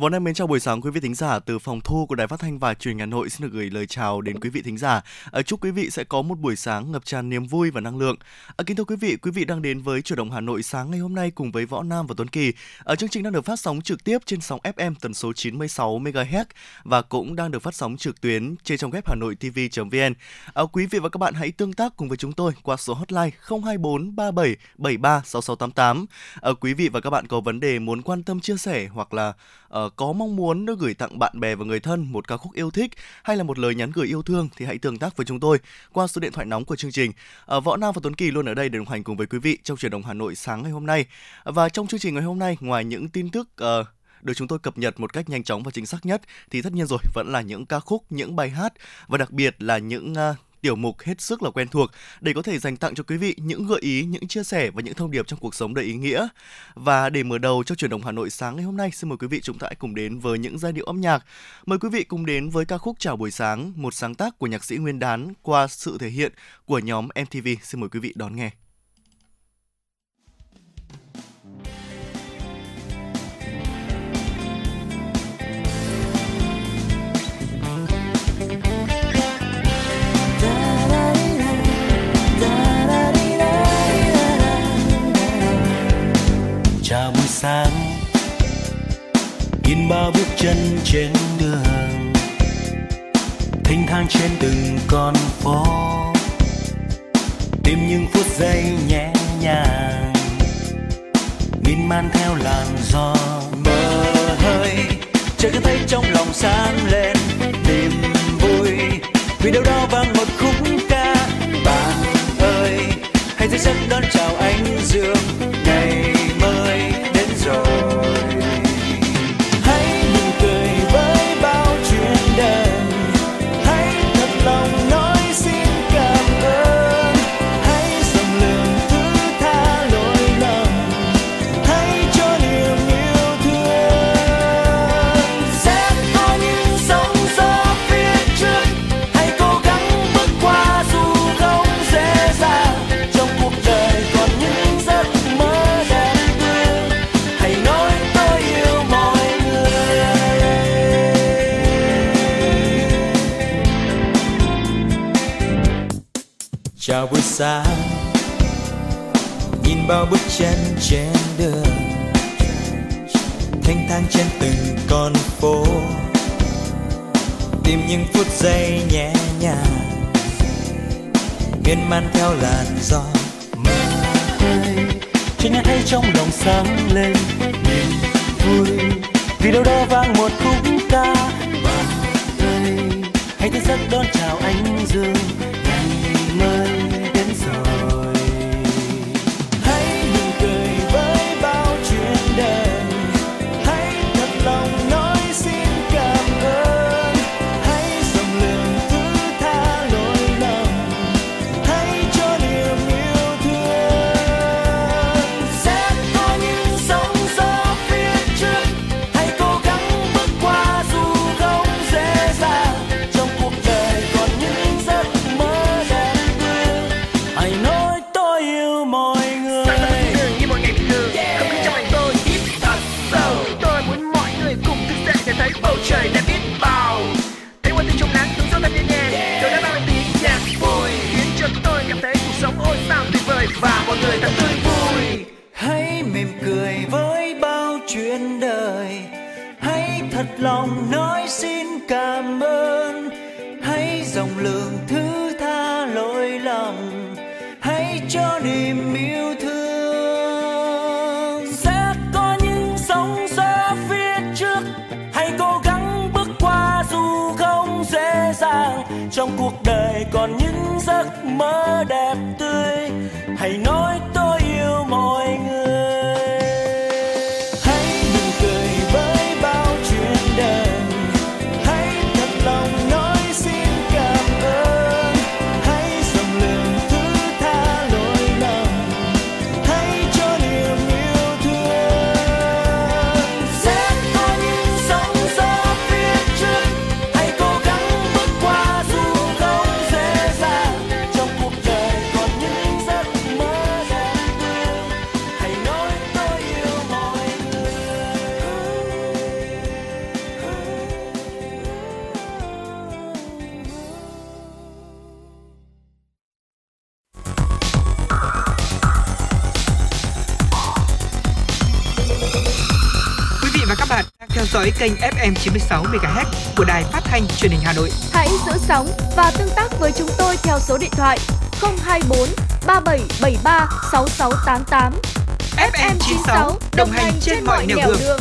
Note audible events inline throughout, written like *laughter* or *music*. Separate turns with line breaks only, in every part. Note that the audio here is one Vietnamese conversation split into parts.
Võ Nam mến chào buổi sáng quý vị thính giả từ phòng thu của Đài Phát thanh và Truyền hình Hà Nội xin được gửi lời chào đến quý vị thính giả. À, chúc quý vị sẽ có một buổi sáng ngập tràn niềm vui và năng lượng. À, kính thưa quý vị, quý vị đang đến với chủ động Hà Nội sáng ngày hôm nay cùng với Võ Nam và Tuấn Kỳ. Ở chương trình đang được phát sóng trực tiếp trên sóng FM tần số 96 MHz và cũng đang được phát sóng trực tuyến trên trang web Hà Nội TV.vn. À, quý vị và các bạn hãy tương tác cùng với chúng tôi qua số hotline 024 37 73 6688. À, quý vị và các bạn có vấn đề muốn quan tâm chia sẻ hoặc là uh, có mong muốn gửi tặng bạn bè và người thân một ca khúc yêu thích hay là một lời nhắn gửi yêu thương thì hãy tương tác với chúng tôi qua số điện thoại nóng của chương trình. Uh, Võ Nam và Tuấn Kỳ luôn ở đây để đồng hành cùng với quý vị trong chuyển động Hà Nội sáng ngày hôm nay. Và trong chương trình ngày hôm nay, ngoài những tin tức uh, được chúng tôi cập nhật một cách nhanh chóng và chính xác nhất thì tất nhiên rồi vẫn là những ca khúc, những bài hát và đặc biệt là những uh, tiểu mục hết sức là quen thuộc để có thể dành tặng cho quý vị những gợi ý, những chia sẻ và những thông điệp trong cuộc sống đầy ý nghĩa. Và để mở đầu cho chuyển động Hà Nội sáng ngày hôm nay, xin mời quý vị chúng ta hãy cùng đến với những giai điệu âm nhạc. Mời quý vị cùng đến với ca khúc Chào buổi sáng, một sáng tác của nhạc sĩ Nguyên Đán qua sự thể hiện của nhóm MTV. Xin mời quý vị đón nghe.
Sáng. In ba bước chân trên đường, thênh thang trên từng con phố. Tìm những phút giây nhẹ nhàng miên man theo làn gió mơ hơi. Trời cứ thấy trong lòng sáng lên niềm vui. Vì đâu đó vang một khúc ca, bạn ơi, hãy dậy giấc đón chào ánh dương. Bao bước chân trên đường. Thanh thang trên từng con phố. Tìm những phút giây nhẹ nhàng. Miên man theo làn gió mơ hơi chỉ nhà thấy trong lòng sáng lên. Niềm vui vì đâu đó vang một khúc ca. Bạn ơi hãy thức giấc đón chào
kênh FM 96 MHz của đài phát thanh truyền hình Hà Nội.
Hãy giữ sóng và tương tác với chúng tôi theo số điện thoại 024 3773 6688.
FM 96 đồng hành trên mọi nẻo đường. đường.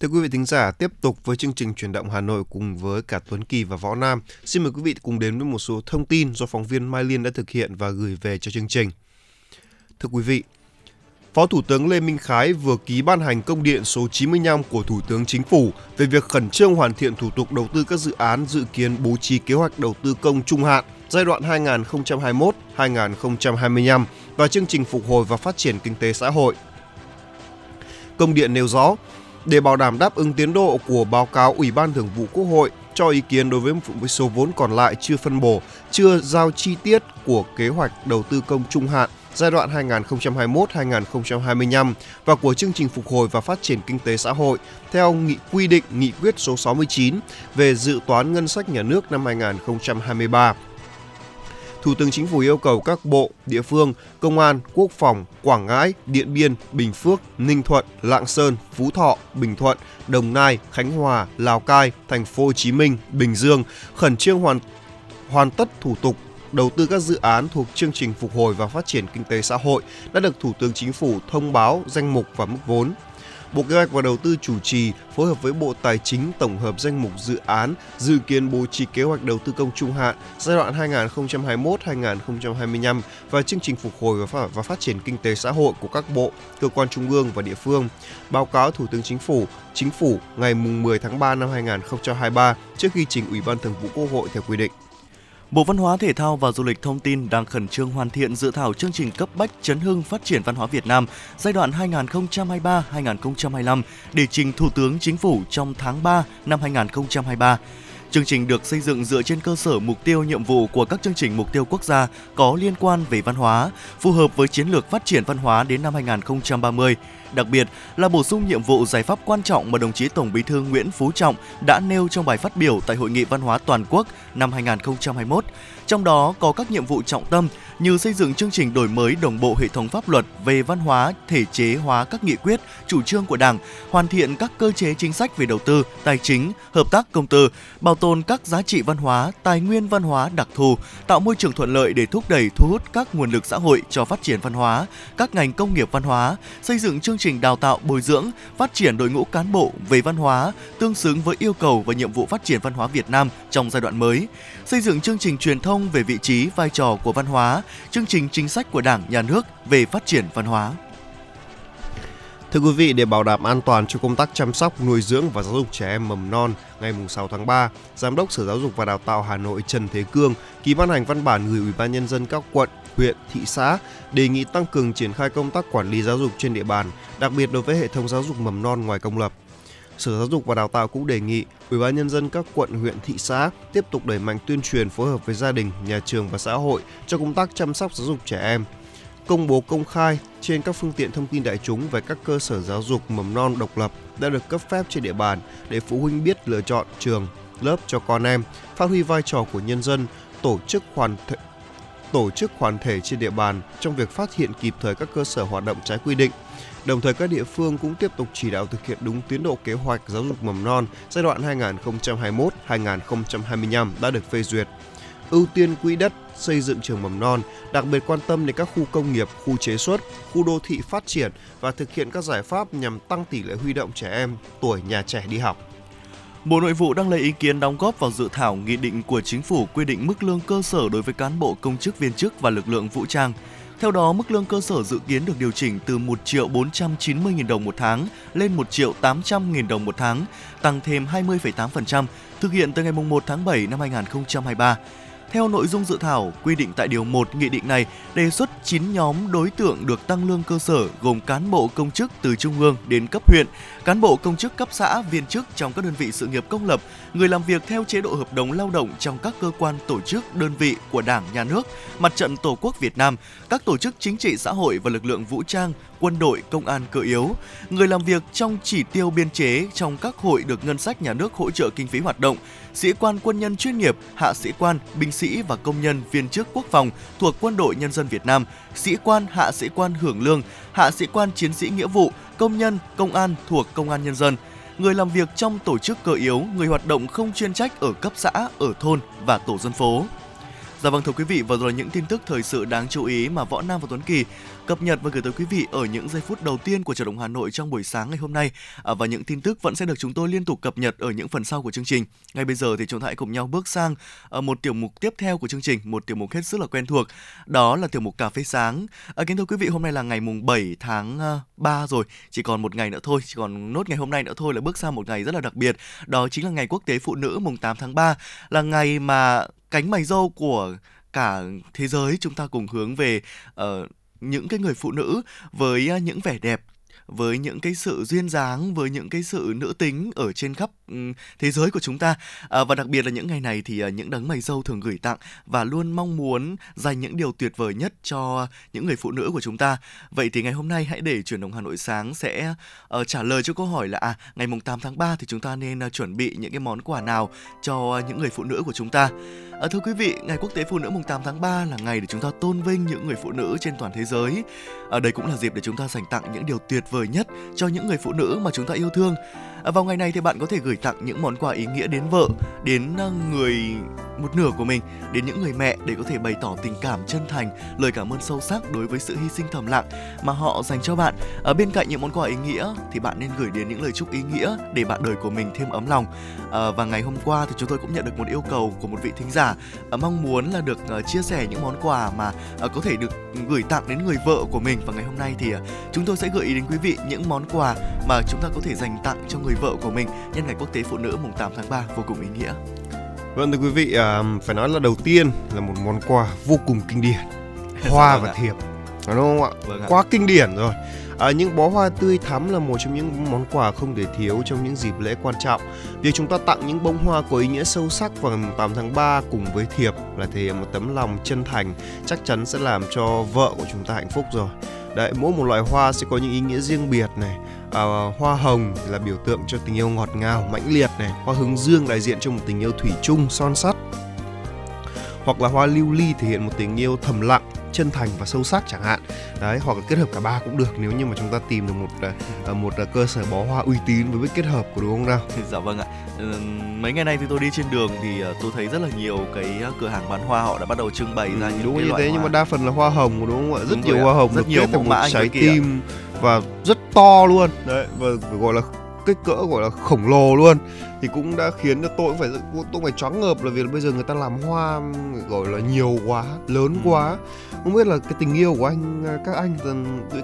Thưa quý vị thính giả, tiếp tục với chương trình chuyển động Hà Nội cùng với cả Tuấn Kỳ và Võ Nam. Xin mời quý vị cùng đến với một số thông tin do phóng viên Mai Liên đã thực hiện và gửi về cho chương trình. Thưa quý vị, Phó Thủ tướng Lê Minh Khái vừa ký ban hành công điện số 95 của Thủ tướng Chính phủ về việc khẩn trương hoàn thiện thủ tục đầu tư các dự án dự kiến bố trí kế hoạch đầu tư công trung hạn giai đoạn 2021-2025 và chương trình phục hồi và phát triển kinh tế xã hội. Công điện nêu rõ, để bảo đảm đáp ứng tiến độ của báo cáo Ủy ban Thường vụ Quốc hội cho ý kiến đối với số vốn còn lại chưa phân bổ, chưa giao chi tiết của kế hoạch đầu tư công trung hạn giai đoạn 2021-2025 và của chương trình phục hồi và phát triển kinh tế xã hội theo nghị quy định nghị quyết số 69 về dự toán ngân sách nhà nước năm 2023. Thủ tướng Chính phủ yêu cầu các bộ, địa phương, công an, quốc phòng, Quảng Ngãi, Điện Biên, Bình Phước, Ninh Thuận, Lạng Sơn, Phú Thọ, Bình Thuận, Đồng Nai, Khánh Hòa, Lào Cai, Thành phố Hồ Chí Minh, Bình Dương khẩn trương hoàn hoàn tất thủ tục đầu tư các dự án thuộc chương trình phục hồi và phát triển kinh tế xã hội đã được Thủ tướng Chính phủ thông báo danh mục và mức vốn. Bộ Kế hoạch và Đầu tư chủ trì phối hợp với Bộ Tài chính tổng hợp danh mục dự án dự kiến bố trí kế hoạch đầu tư công trung hạn giai đoạn 2021-2025 và chương trình phục hồi và phát triển kinh tế xã hội của các bộ, cơ quan trung ương và địa phương. Báo cáo Thủ tướng Chính phủ, Chính phủ ngày 10 tháng 3 năm 2023 trước khi trình Ủy ban Thường vụ Quốc hội theo quy định.
Bộ Văn hóa, Thể thao và Du lịch thông tin đang khẩn trương hoàn thiện dự thảo chương trình cấp bách chấn hưng phát triển văn hóa Việt Nam giai đoạn 2023-2025 để trình Thủ tướng Chính phủ trong tháng 3 năm 2023. Chương trình được xây dựng dựa trên cơ sở mục tiêu nhiệm vụ của các chương trình mục tiêu quốc gia có liên quan về văn hóa, phù hợp với chiến lược phát triển văn hóa đến năm 2030 đặc biệt là bổ sung nhiệm vụ giải pháp quan trọng mà đồng chí Tổng Bí thư Nguyễn Phú Trọng đã nêu trong bài phát biểu tại Hội nghị Văn hóa Toàn quốc năm 2021. Trong đó có các nhiệm vụ trọng tâm như xây dựng chương trình đổi mới đồng bộ hệ thống pháp luật về văn hóa, thể chế hóa các nghị quyết, chủ trương của Đảng, hoàn thiện các cơ chế chính sách về đầu tư, tài chính, hợp tác công tư, bảo tồn các giá trị văn hóa, tài nguyên văn hóa đặc thù, tạo môi trường thuận lợi để thúc đẩy thu hút các nguồn lực xã hội cho phát triển văn hóa, các ngành công nghiệp văn hóa, xây dựng chương trình đào tạo bồi dưỡng, phát triển đội ngũ cán bộ về văn hóa tương xứng với yêu cầu và nhiệm vụ phát triển văn hóa Việt Nam trong giai đoạn mới, xây dựng chương trình truyền thông về vị trí, vai trò của văn hóa, chương trình chính sách của Đảng, Nhà nước về phát triển văn hóa.
Thưa quý vị, để bảo đảm an toàn cho công tác chăm sóc, nuôi dưỡng và giáo dục trẻ em mầm non, ngày 6 tháng 3, Giám đốc Sở Giáo dục và Đào tạo Hà Nội Trần Thế Cương ký ban hành văn bản gửi Ủy ban nhân dân các quận, huyện, thị xã đề nghị tăng cường triển khai công tác quản lý giáo dục trên địa bàn, đặc biệt đối với hệ thống giáo dục mầm non ngoài công lập. Sở Giáo dục và Đào tạo cũng đề nghị Ủy ban nhân dân các quận, huyện, thị xã tiếp tục đẩy mạnh tuyên truyền phối hợp với gia đình, nhà trường và xã hội cho công tác chăm sóc giáo dục trẻ em. Công bố công khai trên các phương tiện thông tin đại chúng về các cơ sở giáo dục mầm non độc lập đã được cấp phép trên địa bàn để phụ huynh biết lựa chọn trường, lớp cho con em, phát huy vai trò của nhân dân, tổ chức hoàn thể, tổ chức hoàn thể trên địa bàn trong việc phát hiện kịp thời các cơ sở hoạt động trái quy định. Đồng thời các địa phương cũng tiếp tục chỉ đạo thực hiện đúng tiến độ kế hoạch giáo dục mầm non giai đoạn 2021-2025 đã được phê duyệt. Ưu tiên quỹ đất xây dựng trường mầm non, đặc biệt quan tâm đến các khu công nghiệp, khu chế xuất, khu đô thị phát triển và thực hiện các giải pháp nhằm tăng tỷ lệ huy động trẻ em tuổi nhà trẻ đi học.
Bộ Nội vụ đang lấy ý kiến đóng góp vào dự thảo nghị định của chính phủ quy định mức lương cơ sở đối với cán bộ công chức viên chức và lực lượng vũ trang. Theo đó, mức lương cơ sở dự kiến được điều chỉnh từ 1 triệu 490 000 đồng một tháng lên 1 triệu 800 000 đồng một tháng, tăng thêm 20,8%, thực hiện từ ngày 1 tháng 7 năm 2023. Theo nội dung dự thảo, quy định tại Điều 1 Nghị định này đề xuất 9 nhóm đối tượng được tăng lương cơ sở gồm cán bộ công chức từ trung ương đến cấp huyện, cán bộ công chức cấp xã, viên chức trong các đơn vị sự nghiệp công lập, người làm việc theo chế độ hợp đồng lao động trong các cơ quan tổ chức, đơn vị của Đảng, Nhà nước, Mặt trận Tổ quốc Việt Nam, các tổ chức chính trị xã hội và lực lượng vũ trang, quân đội, công an cơ yếu, người làm việc trong chỉ tiêu biên chế trong các hội được ngân sách nhà nước hỗ trợ kinh phí hoạt động, sĩ quan quân nhân chuyên nghiệp, hạ sĩ quan, binh sĩ và công nhân viên chức quốc phòng thuộc Quân đội Nhân dân Việt Nam, sĩ quan, hạ sĩ quan hưởng lương, hạ sĩ quan chiến sĩ nghĩa vụ, công nhân, công an thuộc Công an Nhân dân, người làm việc trong tổ chức cơ yếu, người hoạt động không chuyên trách ở cấp xã, ở thôn và tổ dân phố. Dạ vâng thưa quý vị, vừa rồi là những tin tức thời sự đáng chú ý mà Võ Nam và Tuấn Kỳ cập nhật và gửi tới quý vị ở những giây phút đầu tiên của trận động Hà Nội trong buổi sáng ngày hôm nay à, và những tin tức vẫn sẽ được chúng tôi liên tục cập nhật ở những phần sau của chương trình. Ngay bây giờ thì chúng ta hãy cùng nhau bước sang ở một tiểu mục tiếp theo của chương trình, một tiểu mục hết sức là quen thuộc, đó là tiểu mục cà phê sáng. À, kính thưa quý vị, hôm nay là ngày mùng 7 tháng à, 3 rồi, chỉ còn một ngày nữa thôi, chỉ còn nốt ngày hôm nay nữa thôi là bước sang một ngày rất là đặc biệt, đó chính là ngày quốc tế phụ nữ mùng 8 tháng 3, là ngày mà cánh mày râu của cả thế giới chúng ta cùng hướng về uh, những cái người phụ nữ với à, những vẻ đẹp, với những cái sự duyên dáng, với những cái sự nữ tính ở trên khắp Ừ, thế giới của chúng ta à, và đặc biệt là những ngày này thì à, những đấng mày dâu thường gửi tặng và luôn mong muốn dành những điều tuyệt vời nhất cho những người phụ nữ của chúng ta vậy thì ngày hôm nay hãy để chuyển động Hà Nội sáng sẽ uh, trả lời cho câu hỏi là à ngày mùng 8 tháng 3 thì chúng ta nên uh, chuẩn bị những cái món quà nào cho những người phụ nữ của chúng ta À, thưa quý vị, ngày quốc tế phụ nữ mùng 8 tháng 3 là ngày để chúng ta tôn vinh những người phụ nữ trên toàn thế giới. Ở đây cũng là dịp để chúng ta dành tặng những điều tuyệt vời nhất cho những người phụ nữ mà chúng ta yêu thương. À, vào ngày này thì bạn có thể gửi tặng những món quà ý nghĩa đến vợ, đến à, người một nửa của mình, đến những người mẹ để có thể bày tỏ tình cảm chân thành, lời cảm ơn sâu sắc đối với sự hy sinh thầm lặng mà họ dành cho bạn. Ở bên cạnh những món quà ý nghĩa thì bạn nên gửi đến những lời chúc ý nghĩa để bạn đời của mình thêm ấm lòng. À, và ngày hôm qua thì chúng tôi cũng nhận được một yêu cầu của một vị thính giả à, mong muốn là được à, chia sẻ những món quà mà có thể được gửi tặng đến người vợ của mình và ngày hôm nay thì chúng tôi sẽ gợi ý đến quý vị những món quà mà chúng ta có thể dành tặng cho người vợ của mình nhân ngày quốc tế phụ nữ mùng 8 tháng 3 vô cùng ý nghĩa.
Vâng thưa quý vị, à, phải nói là đầu tiên là một món quà vô cùng kinh điển, *laughs* hoa và thiệp, đúng không ạ? Vâng ạ. Quá kinh điển rồi. À, những bó hoa tươi thắm là một trong những món quà không thể thiếu trong những dịp lễ quan trọng. Việc chúng ta tặng những bông hoa có ý nghĩa sâu sắc vào ngày 8 tháng 3 cùng với thiệp là thể hiện một tấm lòng chân thành chắc chắn sẽ làm cho vợ của chúng ta hạnh phúc rồi. Đấy, mỗi một loại hoa sẽ có những ý nghĩa riêng biệt này. À, hoa hồng là biểu tượng cho tình yêu ngọt ngào, mãnh liệt này. Hoa hướng dương đại diện cho một tình yêu thủy chung, son sắt. Hoặc là hoa lưu ly thể hiện một tình yêu thầm lặng, chân thành và sâu sắc chẳng hạn đấy hoặc là kết hợp cả ba cũng được nếu như mà chúng ta tìm được một à, à, một, cơ sở bó hoa uy tín với biết kết hợp của đúng không nào *laughs*
dạ vâng ạ ừ, mấy ngày nay thì tôi đi trên đường thì tôi thấy rất là nhiều cái cửa hàng bán hoa họ đã bắt đầu trưng bày ra ừ, những
đúng
cái
như
loại
thế
hoa.
nhưng mà đa phần là hoa hồng đúng không ạ rất
đúng
nhiều hoa hồng
rất
được
nhiều
kết
mẫu mã
trái tim và rất to luôn. Đấy, và gọi là kích cỡ gọi là khổng lồ luôn thì cũng đã khiến cho tôi cũng phải tôi phải choáng ngợp là vì bây giờ người ta làm hoa gọi là nhiều quá lớn
Ừ.
quá không biết là cái tình yêu của anh các anh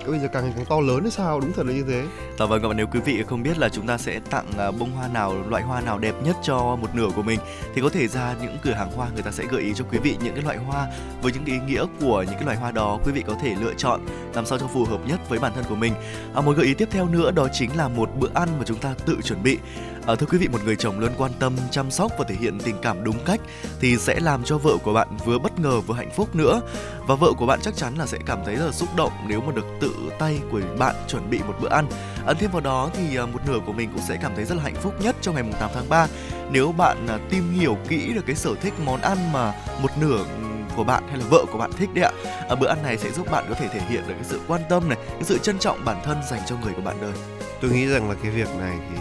bây giờ càng ngày càng to lớn hay sao đúng thật là như thế
Dạ vâng và nếu quý vị không biết là chúng ta sẽ tặng à, bông hoa nào, loại hoa nào đẹp nhất cho một nửa của mình thì có thể ra những cửa hàng hoa người ta sẽ gợi ý cho quý vị những cái loại hoa với những ý nghĩa của những cái loại hoa đó quý vị có thể lựa chọn làm sao cho phù hợp nhất với bản thân của mình. À, một gợi ý tiếp theo nữa đó chính là một bữa ăn mà chúng ta tự chuẩn bị. À, thưa quý vị, một người chồng luôn quan tâm, chăm sóc và thể hiện tình cảm đúng cách thì sẽ làm cho vợ của bạn vừa bất ngờ vừa hạnh phúc nữa và vợ của bạn chắc chắn là sẽ cảm thấy rất là xúc động nếu mà được tự tay của bạn chuẩn bị một bữa ăn ấn thêm vào đó thì ờ, một nửa của mình cũng sẽ cảm thấy rất là hạnh phúc nhất trong ngày mùng 8 tháng 3 nếu bạn à, tìm hiểu kỹ được cái sở thích món ăn mà một nửa của bạn hay là vợ của bạn thích đấy ạ. À, bữa ăn này sẽ giúp bạn có thể thể hiện được cái sự quan tâm này, cái sự trân trọng bản thân dành cho người của bạn đời.
tôi nghĩ rằng là cái việc này thì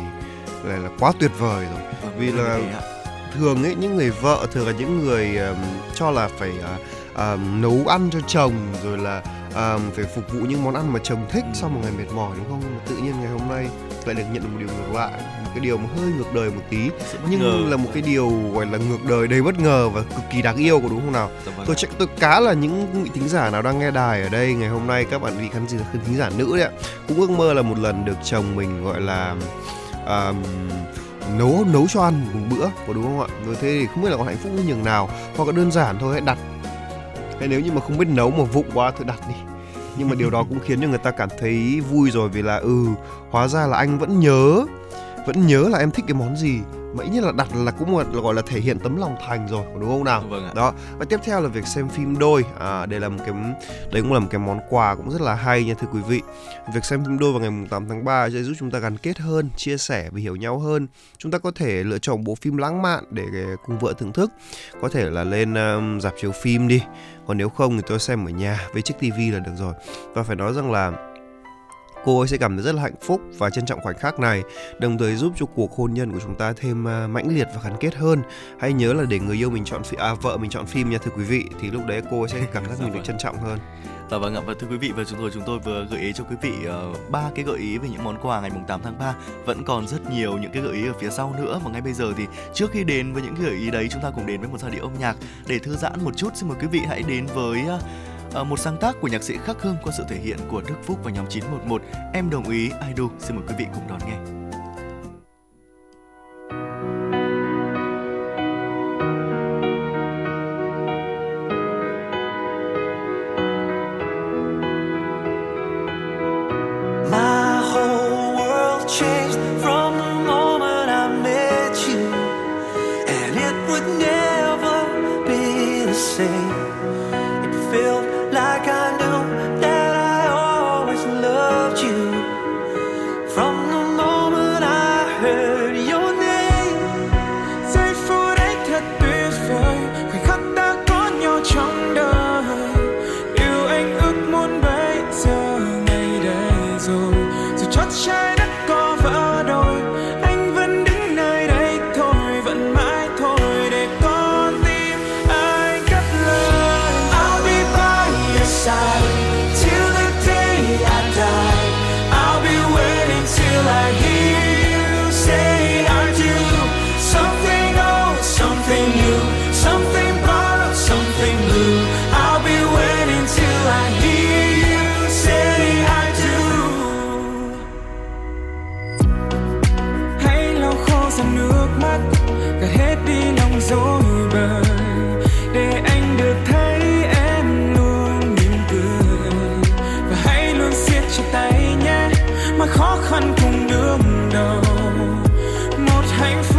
là, là quá tuyệt vời rồi.
Vâng,
Vì là- thường ấy những người vợ thường là những người um, cho là phải uh, um, nấu ăn cho chồng rồi là um, phải phục vụ những món ăn mà chồng thích sau một ngày mệt mỏi đúng không? Nhưng mà tự nhiên ngày hôm nay lại được nhận được một điều ngược lại một cái điều mà hơi ngược đời một tí. Nhưng
ngờ.
là một cái điều gọi là ngược đời đầy bất ngờ và cực kỳ đáng yêu của đúng không nào?
Dạ vâng
tôi chắc tôi cá là những vị thính giả nào đang nghe đài ở đây ngày hôm nay các bạn vị khán giả khán thính giả nữ đấy ạ cũng ước mơ là một lần được chồng mình gọi là à, nấu nấu cho ăn một bữa có đúng không ạ? Rồi thế thì không biết là còn hạnh phúc như nhường nào hoặc là đơn giản thôi hãy đặt. Hay nếu như mà không biết nấu mà vụng quá thì đặt đi. Nhưng mà điều đó cũng khiến cho người ta cảm thấy vui rồi vì là ừ hóa ra là anh vẫn nhớ vẫn nhớ là em thích cái món gì mà ít nhất là đặt là cũng là, là gọi là thể hiện tấm lòng thành rồi đúng không nào?
Vâng ạ.
đó và tiếp theo là việc xem phim đôi. À, đây là một cái đấy cũng là một cái món quà cũng rất là hay nha thưa quý vị. Việc xem phim đôi vào ngày mùng 8 tháng 3 sẽ giúp chúng ta gắn kết hơn chia sẻ và hiểu nhau hơn. Chúng ta có thể lựa chọn bộ phim lãng mạn để cùng vợ thưởng thức. Có thể là lên um, dạp chiếu phim đi. Còn nếu không thì tôi xem ở nhà với chiếc tivi là được rồi. Và phải nói rằng là cô ấy sẽ cảm thấy rất là hạnh phúc và trân trọng khoảnh khắc này đồng thời giúp cho cuộc hôn nhân của chúng ta thêm à, mãnh liệt và gắn kết hơn. Hãy nhớ là để người yêu mình chọn phim à, vợ mình chọn phim nha thưa quý vị thì lúc đấy cô ấy sẽ cảm giác mình được trân trọng hơn.
Dạ vâng ạ. Và thưa quý vị và chúng tôi chúng tôi vừa gợi ý cho quý vị ờ, ba uh, cái gợi ý về những món quà ngày mùng 8 tháng 3 vẫn còn rất nhiều những cái gợi ý ở phía sau nữa. Và ngay bây giờ thì trước khi đến với những gợi ý đấy chúng ta cùng đến với một giai điệu âm nhạc. Để thư giãn một chút xin mời quý vị hãy đến với uh, Ờ, một sáng tác của nhạc sĩ Khắc hương qua sự thể hiện của Đức Phúc và nhóm 911 em đồng ý I do xin mời quý vị cùng đón nghe.
Khó cùng đương đầu. Một hạnh phúc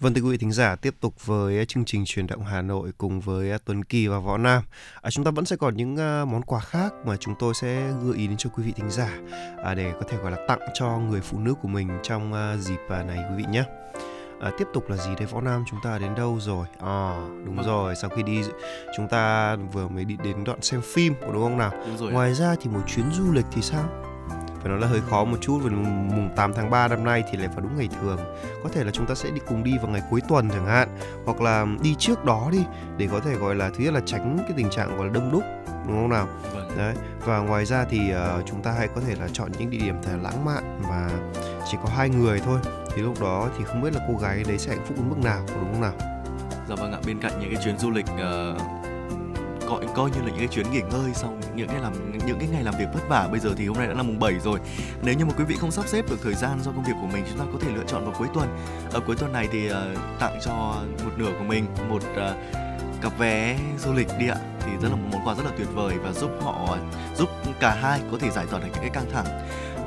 Vâng thưa quý vị thính giả, tiếp tục với chương trình truyền động Hà Nội cùng với Tuấn Kỳ và Võ Nam. À, chúng ta vẫn sẽ còn những à, món quà khác mà chúng tôi sẽ gợi ý đến cho quý vị thính giả à, để có thể gọi là tặng cho người phụ nữ của mình trong à, dịp à, này quý vị nhé. à, tiếp tục là gì đây võ nam chúng ta đến đâu rồi à đúng
Vâng.
rồi sau khi đi chúng ta vừa mới đi đến đoạn xem phim đúng không nào
Đúng rồi.
ngoài ra thì một chuyến du lịch thì sao phải nói là hơi khó một chút vì mùng 8 tháng 3 năm nay thì lại vào đúng ngày thường. Có thể là chúng ta sẽ đi cùng đi vào ngày cuối tuần chẳng hạn hoặc là đi trước đó đi để có thể gọi là thứ nhất là tránh cái tình trạng gọi là đông đúc đúng không nào?
Vâng.
đấy và ngoài ra thì ờ, chúng ta hay có thể là chọn những địa điểm thật là lãng mạn và chỉ có hai người thôi. Thì lúc đó thì không biết là cô gái đấy sẽ hạnh phúc đến mức nào đúng không nào?
Dạ vâng ạ, bên cạnh những cái chuyến du lịch ờ, gọi coi như là những cái chuyến nghỉ ngơi sau những cái làm những cái ngày làm việc vất vả. Bây giờ thì hôm nay đã là mùng 7 rồi. Nếu như mà quý vị không sắp xếp được thời gian do công việc của mình chúng ta có thể lựa chọn vào cuối tuần. Ở cuối tuần này thì ờ, tặng cho một nửa của mình một ờ, cặp vé du lịch đi ạ. Thì rất là một món quà rất là tuyệt vời và giúp họ giúp cả hai có thể giải tỏa được những cái căng thẳng.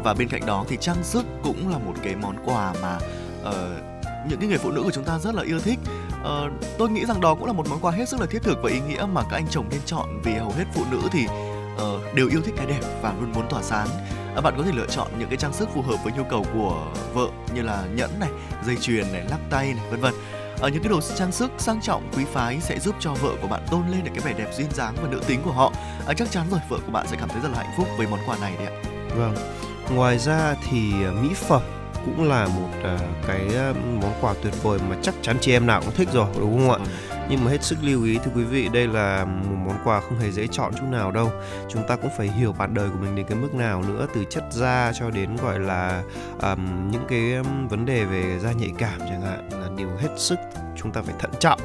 Và bên cạnh đó thì trang sức cũng là một cái món quà mà ờ, những cái người phụ nữ của chúng ta rất là yêu thích Ờ, tôi nghĩ rằng đó cũng là một món quà hết sức là thiết thực và ý nghĩa mà các anh chồng nên chọn vì hầu hết phụ nữ thì uh, đều yêu thích cái đẹp và luôn muốn tỏa sáng. Ờ, bạn có thể lựa chọn những cái trang sức phù hợp với nhu cầu của vợ như là nhẫn này, dây chuyền này, lắc tay này, vân vân. Ở những cái đồ trang sức sang trọng quý phái sẽ giúp cho vợ của bạn tôn lên được cái vẻ đẹp duyên dáng và nữ tính của họ. À, chắc chắn rồi vợ của bạn sẽ cảm thấy rất là hạnh phúc với món quà này đấy ạ.
Vâng. Ngoài ra thì mỹ phẩm cũng là một ờ, cái ờ, món quà tuyệt vời mà chắc chắn chị em nào cũng thích rồi đúng không ạ?
Vâng.
Nhưng mà hết sức lưu ý thưa quý vị, đây là một món quà không hề dễ chọn chút nào đâu. Chúng ta cũng phải hiểu bạn đời của mình đến cái mức nào nữa, từ chất da cho đến gọi là ừm, những cái vấn đề về da nhạy cảm chẳng hạn là điều hết sức chúng ta phải thận trọng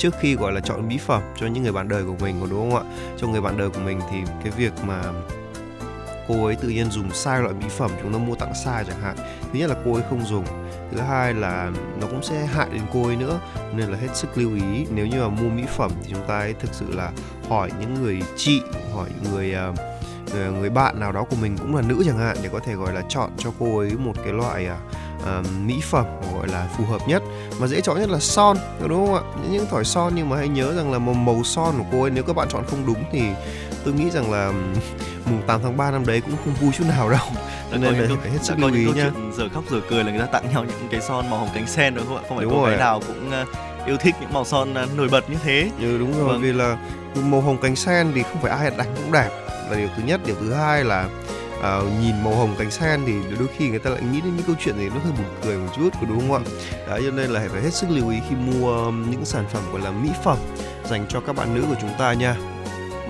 trước khi gọi là chọn mỹ phẩm cho những người bạn đời của mình có đúng không ạ? Cho người bạn đời của mình thì cái việc mà cô ấy tự nhiên dùng sai loại mỹ phẩm chúng ta mua tặng sai chẳng hạn. Thứ nhất là cô ấy không dùng thứ hai là nó cũng sẽ hại đến cô ấy nữa nên là hết sức lưu ý. Nếu như mà mua mỹ phẩm thì chúng ta ấy thực sự là hỏi những người chị hỏi người ờ, người, người bạn nào đó của mình cũng là nữ chẳng hạn để có thể gọi là chọn cho cô ấy một cái loại uh, mỹ phẩm gọi là phù hợp nhất. Mà dễ chọn nhất là son đúng không ạ? Những thỏi son nhưng mà hãy nhớ rằng là màu, màu son của cô ấy nếu các bạn chọn không đúng thì tôi nghĩ rằng là mùng 8 tháng 3 năm đấy cũng không vui chút nào đâu.
Đã
nên là phải hết sức lưu ý nha
giờ khóc giờ cười là người ta tặng nhau những cái son màu hồng cánh sen đúng không ạ? Không phải
Đúng
cô gái nào cũng ờ, yêu thích những màu son ờ, nổi bật như thế.
Ừ, đúng rồi
Vâng.
vì là màu hồng cánh sen thì không phải ai đánh cũng đẹp. Là điều thứ nhất. Điều thứ hai là à, nhìn màu hồng cánh sen thì đôi khi người ta lại nghĩ đến những câu chuyện gì nó hơi buồn cười một chút có đúng không ạ? Đấy cho nên là phải hết sức lưu ý khi mua những sản phẩm gọi là mỹ phẩm dành cho các bạn nữ của chúng ta nha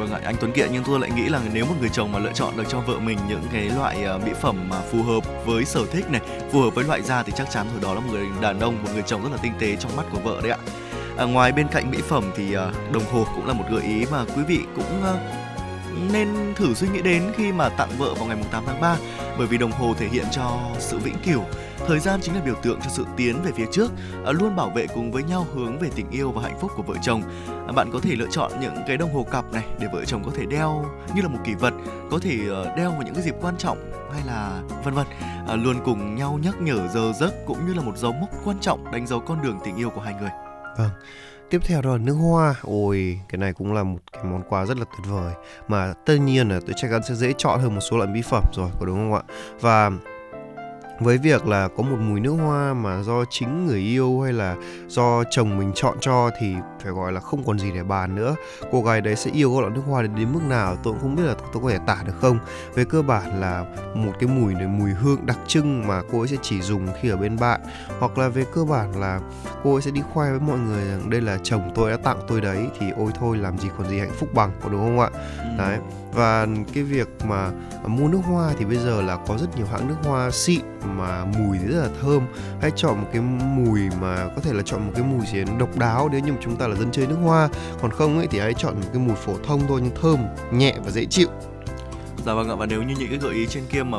Vâng ạ, anh Tuấn Kiệt nhưng tôi lại nghĩ là nếu một người chồng mà lựa chọn được cho vợ mình những cái loại ờ, mỹ phẩm mà phù hợp với sở thích này, phù hợp với loại da thì chắc chắn rồi đó là một người đàn ông, một người chồng rất là tinh tế trong mắt của vợ đấy ạ. À, ngoài bên cạnh mỹ phẩm thì ờ, đồng hồ cũng là một gợi ý mà quý vị cũng ờ, nên thử suy nghĩ đến khi mà tặng vợ vào ngày 8 tháng 3 bởi vì đồng hồ thể hiện cho sự vĩnh cửu. Thời gian chính là biểu tượng cho sự tiến về phía trước, à, luôn bảo vệ cùng với nhau hướng về tình yêu và hạnh phúc của vợ chồng. À, bạn có thể lựa chọn những cái đồng hồ cặp này để vợ chồng có thể đeo như là một kỷ vật có thể ờ, đeo vào những cái dịp quan trọng hay là vân vân. À, luôn cùng nhau nhắc nhở giờ giấc cũng như là một dấu mốc quan trọng đánh dấu con đường tình yêu của hai người.
Vâng tiếp theo đó là nước hoa. Ôi, cái này cũng là một cái món quà rất là tuyệt vời. Mà tất nhiên là tôi chắc chắn sẽ dễ chọn hơn một số loại mỹ phẩm rồi, có đúng không ạ? Và với việc là có một mùi nước hoa mà do chính người yêu hay là do chồng mình chọn cho thì phải gọi là không còn gì để bàn nữa. Cô gái đấy sẽ yêu cái loại nước hoa đến, đến mức nào tôi cũng không biết là tôi có thể tả được không. Về cơ bản là một cái mùi này mùi hương đặc trưng mà cô ấy sẽ chỉ dùng khi ở bên bạn. Hoặc là về cơ bản là cô ấy sẽ đi khoe với mọi người rằng đây là chồng tôi đã tặng tôi đấy thì ôi thôi làm gì còn gì hạnh phúc bằng có đúng không ạ? Đấy và cái việc mà mua nước hoa thì bây giờ là có rất nhiều hãng nước hoa xịn mà mùi rất là thơm. Hãy chọn một cái mùi mà có thể là chọn một cái mùi gì đó độc đáo nếu như mà chúng ta là dân chơi nước hoa. Còn không ấy thì hãy chọn một cái mùi phổ thông thôi nhưng thơm, nhẹ và dễ chịu.
Dạ vâng ạ, và nếu như những cái gợi ý trên kia mà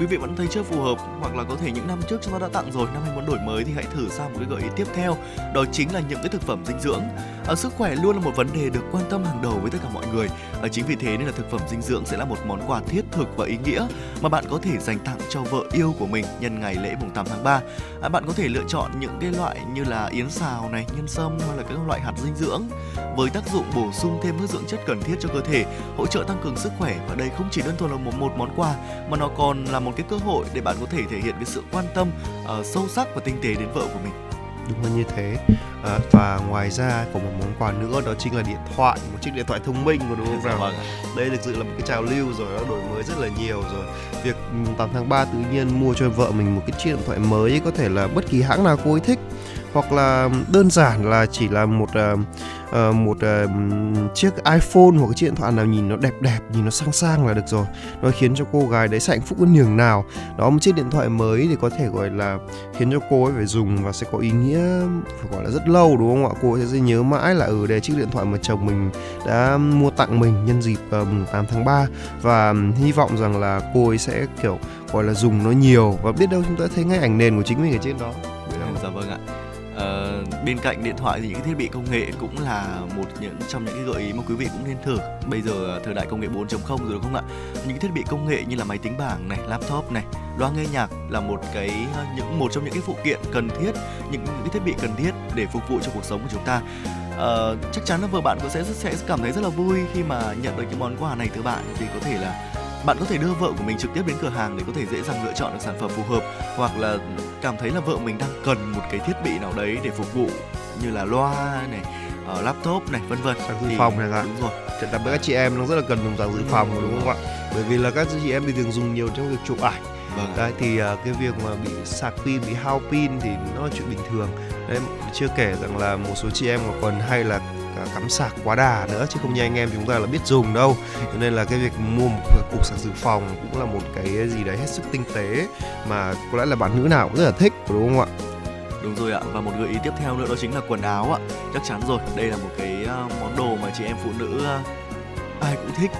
quý vị vẫn thấy chưa phù hợp hoặc là có thể những năm trước chúng ta đã tặng rồi năm nay muốn đổi mới thì hãy thử sang một cái gợi ý tiếp theo đó chính là những cái thực phẩm dinh dưỡng. À, sức khỏe luôn là một vấn đề được quan tâm hàng đầu với tất cả mọi người. À, chính vì thế nên là thực phẩm dinh dưỡng sẽ là một món quà thiết thực và ý nghĩa mà bạn có thể dành tặng cho vợ yêu của mình nhân ngày lễ mùng 8 tháng 3 à, bạn có thể lựa chọn những cái loại như là yến xào này nhân sâm hay là các loại hạt dinh dưỡng với tác dụng bổ sung thêm các dưỡng chất cần thiết cho cơ thể hỗ trợ tăng cường sức khỏe. Và đây không chỉ đơn thuần là một, một món quà mà nó còn là một cái cơ hội để bạn có thể thể hiện cái sự quan tâm uh, sâu sắc và tinh tế đến vợ của mình.
Đúng là như thế. À, và ngoài ra có một món quà nữa đó chính là điện thoại một chiếc điện thoại thông minh của đúng không nào? *laughs*
Vâng.
đây thực sự là một cái trào lưu rồi nó đổi mới rất là nhiều rồi. Việc 8 tháng 3 tự nhiên mua cho vợ mình một cái chiếc điện thoại mới có thể là bất kỳ hãng nào cô ấy thích hoặc là đơn giản là chỉ là một uh, uh, một uh, chiếc iPhone hoặc cái chiếc điện thoại nào nhìn nó đẹp đẹp nhìn nó sang sang là được rồi. Nó khiến cho cô gái đấy sẽ hạnh phúc đến nhường nào. Đó một chiếc điện thoại mới thì có thể gọi là khiến cho cô ấy phải dùng và sẽ có ý nghĩa phải gọi là rất lâu đúng không ạ? Cô ấy sẽ nhớ mãi là ở ừ, đây chiếc điện thoại mà chồng mình đã mua tặng mình nhân dịp uh, 8 tháng 3 và hy vọng rằng là cô ấy sẽ kiểu gọi là dùng nó nhiều. Và biết đâu chúng ta thấy ngay ảnh nền của chính mình ở trên đó
bên cạnh điện thoại thì những cái thiết bị công nghệ cũng là một những trong những cái gợi ý mà quý vị cũng nên thử. Bây giờ à, thời đại công nghệ 4.0 rồi đúng không ạ? Những thiết bị công nghệ như là máy tính bảng này laptop này loa nghe nhạc là một cái ờ, những một trong những cái phụ kiện cần thiết những, những cái thiết bị cần thiết để phục vụ cho cuộc sống của chúng ta. Uh, chắc chắn là vợ bạn cũng sẽ sẽ cảm thấy rất là vui khi mà nhận được cái món quà này từ bạn. Vì có thể là bạn có thể đưa vợ của mình trực tiếp đến cửa hàng để có thể dễ dàng lựa chọn được sản phẩm phù hợp hoặc là cảm thấy là vợ mình đang cần một cái thiết bị nào đấy để phục vụ như là loa này uh, laptop này vân vân.
Sạc dự phòng này
đúng rồi.
Đặc biệt các chị em nó rất là cần dùng sạc dự phòng đúng, đúng không ạ? Bởi vì là các chị em thì thường dùng nhiều trong việc chụp ảnh. Vâng. đấy thì uh, cái việc mà bị sạc pin bị hao pin thì nó là chuyện bình thường. Đấy chưa kể rằng là một số chị em còn hay là cắm sạc quá đà nữa chứ không như anh em chúng ta là biết dùng đâu cho nên là cái việc mua một cục sạc dự phòng cũng là một cái gì đấy hết sức tinh tế mà có lẽ là bạn nữ nào cũng rất là thích đúng không ạ
Đúng rồi ạ, và một gợi ý tiếp theo nữa đó chính là quần áo ạ. Chắc chắn rồi, đây là một cái ờ, món đồ mà chị em phụ nữ ờ, ai cũng thích.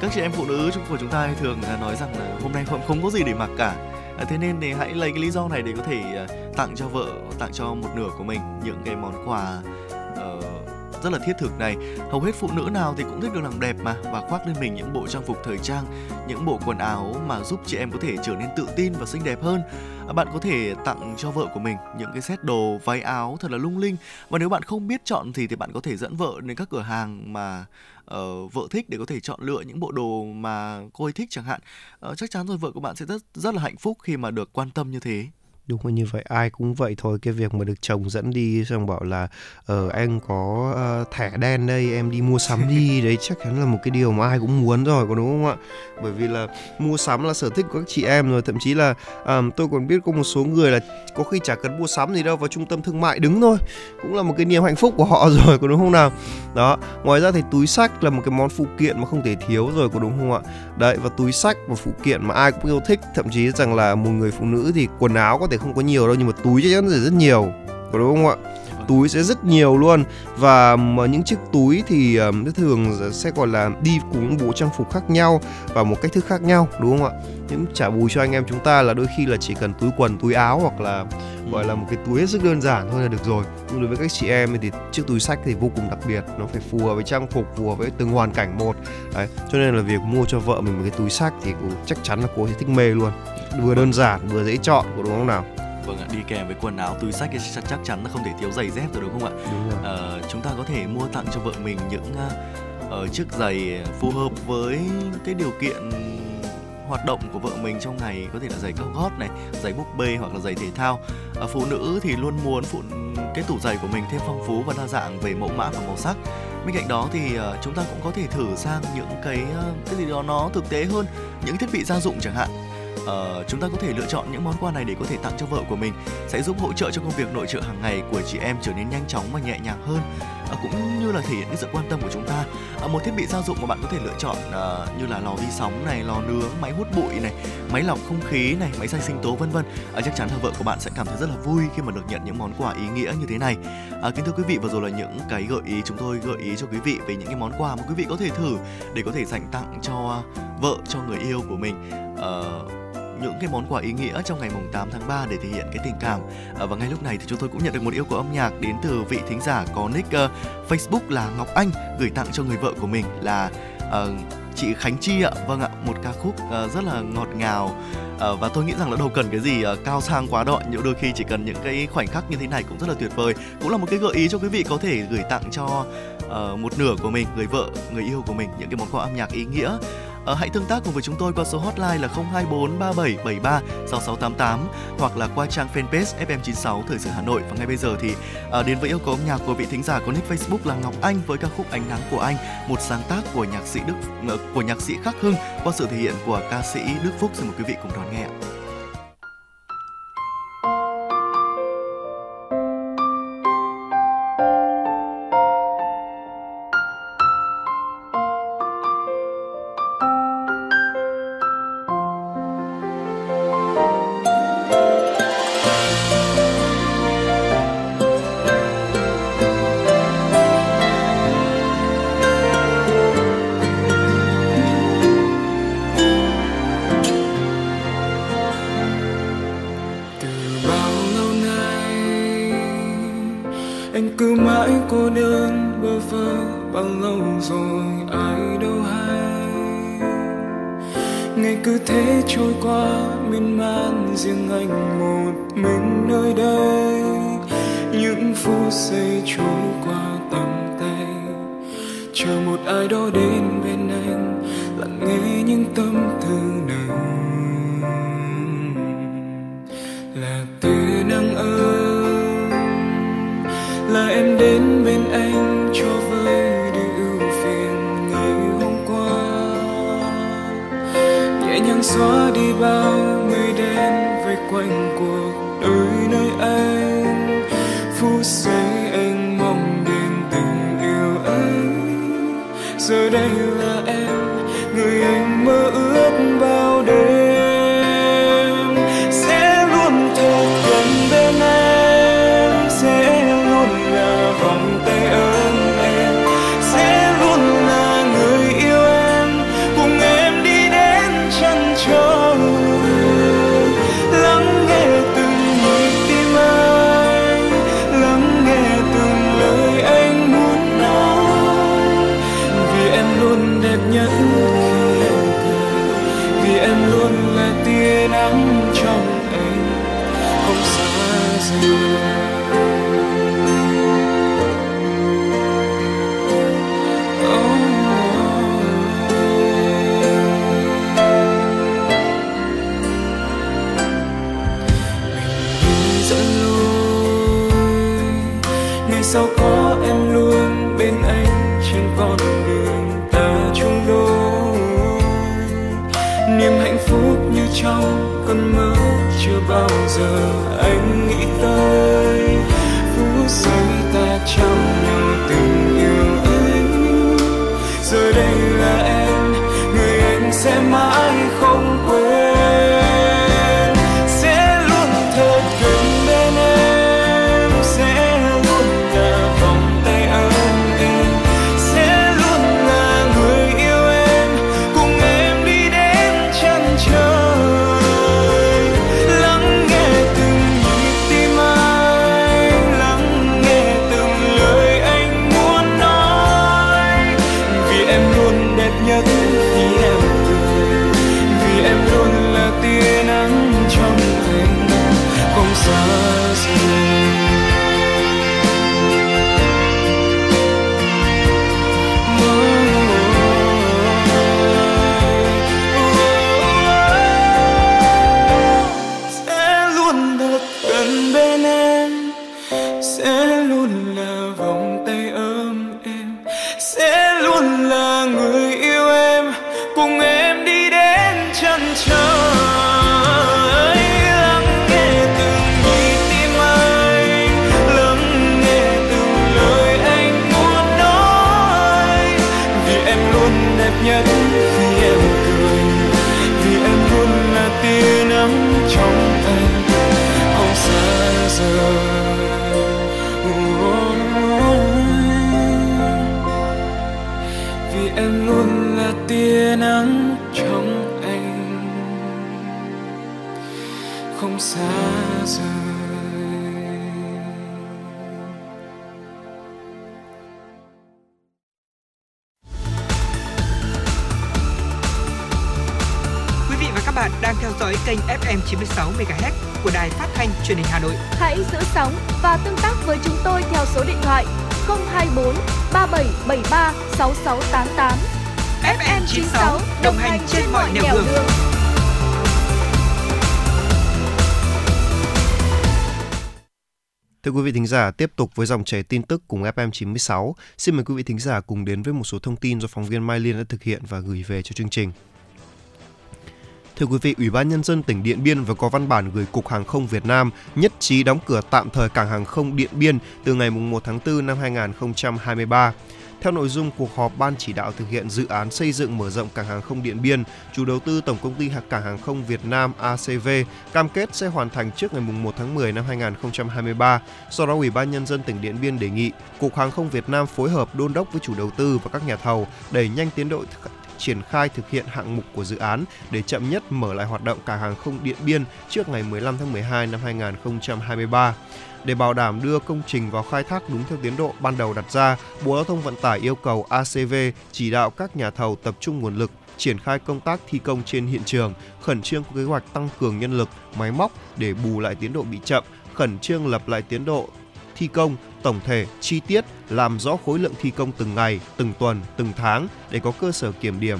Các chị em phụ nữ của chúng ta thường ờ, nói rằng là hôm nay không không có gì để mặc cả. À, thế nên thì hãy lấy cái lý do này để có thể tặng cho vợ, tặng cho một nửa của mình những cái món quà rất là thiết thực này. Hầu hết phụ nữ nào thì cũng thích được làm đẹp mà và khoác lên mình những bộ trang phục thời trang những bộ quần áo mà giúp chị em có thể trở nên tự tin và xinh đẹp hơn. À, bạn có thể tặng cho vợ của mình những cái set đồ váy áo thật là lung linh. Và nếu bạn không biết chọn thì thì bạn có thể dẫn vợ đến các cửa hàng mà uh, vợ thích để có thể chọn lựa những bộ đồ mà cô ấy thích chẳng hạn. Uh, chắc chắn rồi vợ của bạn sẽ rất rất là hạnh phúc khi mà được quan tâm như thế
đúng là như vậy ai cũng vậy thôi. Cái việc mà được chồng dẫn đi xong bảo là ờ anh có uh, thẻ đen đây em đi mua sắm đi. *laughs* Đấy chắc chắn là một cái điều mà ai cũng muốn rồi có đúng không ạ? Bởi vì là mua sắm là sở thích của các chị em rồi. Thậm chí là um, tôi còn biết có một số người là có khi chả cần mua sắm gì đâu vào trung tâm thương mại đứng thôi. Cũng là một cái niềm hạnh phúc của họ *laughs* rồi có đúng không nào? Đó ngoài ra thì túi sách là một cái món phụ kiện mà không thể thiếu rồi có đúng không ạ? Đấy và túi sách và phụ kiện mà ai cũng yêu thích. Thậm chí rằng là một người phụ nữ thì quần áo có thể không có nhiều đâu, nhưng mà túi chắc chắn là rất nhiều. Có đúng không ạ? Túi sẽ rất nhiều luôn. Và mà những chiếc túi thì um, thường sẽ gọi là đi cùng bộ trang phục khác nhau và một cách thức khác nhau đúng không ạ? Những trả bù cho anh em chúng ta là đôi khi là chỉ cần túi quần túi áo hoặc là gọi là một cái túi hết sức đơn giản thôi là được rồi. Nhưng đối với các chị em thì chiếc túi sách thì vô cùng đặc biệt nó phải phù hợp với trang phục phù hợp với từng hoàn cảnh một. Đấy cho nên là việc mua cho vợ mình một cái túi sách thì cũng chắc chắn là cô sẽ thích mê luôn. Vừa đơn giản vừa dễ chọn đúng không nào
vâng ạ đi kèm với quần áo túi sách thì chắc chắn là không thể thiếu giày dép rồi đúng không ạ
đúng rồi.
Ờ, chúng ta có thể mua tặng cho vợ mình những uh, chiếc giày phù hợp với cái điều kiện hoạt động của vợ mình trong ngày có thể là giày cao gót này, giày búp bê hoặc là giày thể thao. À, phụ nữ thì luôn muốn phụ cái tủ giày của mình thêm phong phú và đa dạng về mẫu mã và màu sắc. Bên cạnh đó thì uh, chúng ta cũng có thể thử sang những cái uh, cái gì đó nó thực tế hơn, những thiết bị gia dụng chẳng hạn uh, chúng ta có thể lựa chọn những món quà này để có thể tặng cho vợ của mình. Sẽ giúp hỗ trợ cho công việc nội trợ hàng ngày của chị em trở nên nhanh chóng và nhẹ nhàng hơn. Uh, cũng như là thể hiện cái sự quan tâm của chúng ta. Uh, một thiết bị gia dụng mà bạn có thể lựa chọn uh, như là lò vi sóng này lò nướng máy hút bụi này máy lọc không khí này máy xay sinh tố vân vân. Uh, chắc chắn là vợ của bạn sẽ cảm thấy rất là vui khi mà được nhận những món quà ý nghĩa như thế này. Uh, kính thưa quý vị vừa rồi là những cái gợi ý chúng tôi gợi ý cho quý vị về những cái món quà mà quý vị có thể thử để có thể dành tặng cho vợ cho người yêu của mình. Uh,
những cái món quà ý nghĩa trong ngày mùng 8 tháng 3 để thể hiện cái tình cảm. À, và ngay lúc này thì chúng tôi cũng nhận được một yêu cầu âm nhạc đến từ vị thính giả có nick uh, Facebook là Ngọc Anh gửi tặng cho người vợ của mình là uh, chị Khánh Chi ạ. Vâng ạ, một ca khúc uh, rất là ngọt ngào uh, và tôi nghĩ rằng là đâu cần cái gì uh, cao sang quá độ nhiều đôi khi chỉ cần những cái khoảnh khắc như thế này cũng rất là tuyệt vời cũng là một cái gợi ý cho quý vị có thể gửi tặng cho uh, một nửa của mình người vợ người yêu của mình những cái món quà âm nhạc ý nghĩa Ờ, hãy tương tác cùng với chúng tôi qua số hotline là 024 3773 6688 hoặc là qua trang fanpage FM96 Thời sự Hà Nội và ngay bây giờ thì ờ, đến với yêu cầu âm nhạc của vị thính giả có nick Facebook là Ngọc Anh với ca khúc Ánh nắng của anh, một sáng tác của nhạc sĩ Đức ờ, của nhạc sĩ Khắc Hưng qua sự thể hiện của ca sĩ Đức Phúc xin mời quý vị cùng đón nghe ạ.
là em đến bên anh cho vơi đi ưu
phiền ngày hôm qua. Nhẹ nhàng xóa đi bao người đen vây quanh cuộc đời nơi
anh. Phút giây anh mong đến tình yêu
ấy giờ đây là giả, tiếp tục với dòng chảy tin tức cùng FM 96. Xin mời quý vị thính giả cùng đến với một số thông tin do phóng viên Mai Liên đã thực hiện và gửi về cho chương trình. Thưa quý vị, Ủy ban Nhân dân tỉnh Điện Biên vừa có văn bản gửi Cục Hàng không Việt Nam nhất trí đóng cửa tạm thời cảng hàng không Điện Biên từ ngày 1 tháng 4 năm 2023. Theo nội dung cuộc họp Ban chỉ đạo thực hiện dự án xây dựng mở rộng cảng hàng không Điện Biên, chủ đầu tư Tổng công ty Cảng hàng không Việt Nam ACV cam kết sẽ hoàn thành trước ngày 1 tháng 10 năm 2023. Sau đó, Ủy ban Nhân dân tỉnh Điện Biên đề nghị Cục Hàng không Việt Nam phối hợp đôn đốc với chủ đầu tư và các nhà thầu đẩy nhanh tiến độ triển khai thực hiện hạng mục của dự án để chậm nhất mở lại hoạt động cảng hàng không Điện Biên trước ngày 15 tháng 12 năm 2023. Để bảo đảm đưa công trình vào khai thác đúng theo tiến độ ban đầu đặt ra, Bộ Giao thông Vận tải yêu cầu ACV chỉ đạo các nhà thầu tập trung nguồn lực triển khai công tác thi công trên hiện trường, khẩn trương có kế hoạch tăng cường nhân lực, máy móc để bù lại tiến độ bị chậm, khẩn trương lập lại tiến độ thi công tổng thể chi tiết, làm rõ khối lượng thi công từng ngày, từng tuần, từng tháng để có cơ sở kiểm điểm.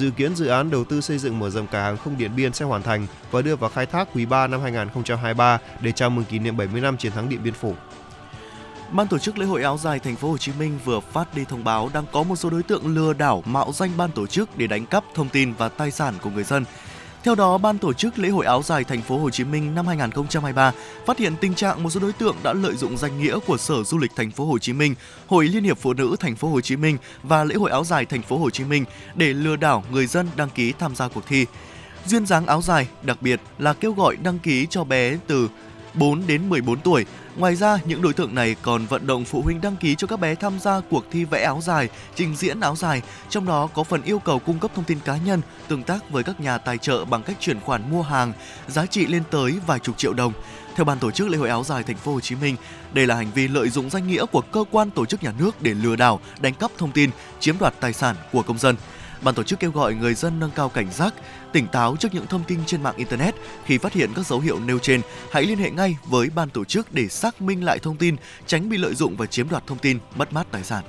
Dự kiến dự án đầu tư xây dựng mở rộng cảng hàng không Điện Biên sẽ hoàn thành và đưa vào khai thác quý 3 năm 2023 để chào mừng kỷ niệm 70 năm chiến thắng Điện Biên Phủ.
Ban tổ chức lễ hội áo dài thành phố Hồ Chí Minh vừa phát đi thông báo đang có một số đối tượng lừa đảo mạo danh ban tổ chức để đánh cắp thông tin và tài sản của người dân. Theo đó, ban tổ chức lễ hội áo dài thành phố Hồ Chí Minh năm 2023 phát hiện tình trạng một số đối tượng đã lợi dụng danh nghĩa của Sở Du lịch thành phố Hồ Chí Minh, Hội Liên hiệp Phụ nữ thành phố Hồ Chí Minh và lễ hội áo dài thành phố Hồ Chí Minh để lừa đảo người dân đăng ký tham gia cuộc thi. Duyên dáng áo dài đặc biệt là kêu gọi đăng ký cho bé từ 4 đến 14 tuổi. Ngoài ra, những đối tượng này còn vận động phụ huynh đăng ký cho các bé tham gia cuộc thi vẽ áo dài, trình diễn áo dài, trong đó có phần yêu cầu cung cấp thông tin cá nhân, tương tác với các nhà tài trợ bằng cách chuyển khoản mua hàng, giá trị lên tới vài chục triệu đồng. Theo ban tổ chức lễ hội áo dài thành phố Hồ Chí Minh, đây là hành vi lợi dụng danh nghĩa của cơ quan tổ chức nhà nước để lừa đảo, đánh cắp thông tin, chiếm đoạt tài sản của công dân. Ban tổ chức kêu gọi người dân nâng cao cảnh giác, tỉnh táo trước những thông tin trên mạng internet khi phát hiện các dấu hiệu nêu trên, hãy liên hệ ngay với ban tổ chức để xác minh lại thông tin, tránh bị lợi dụng và chiếm đoạt thông tin, mất mát tài sản.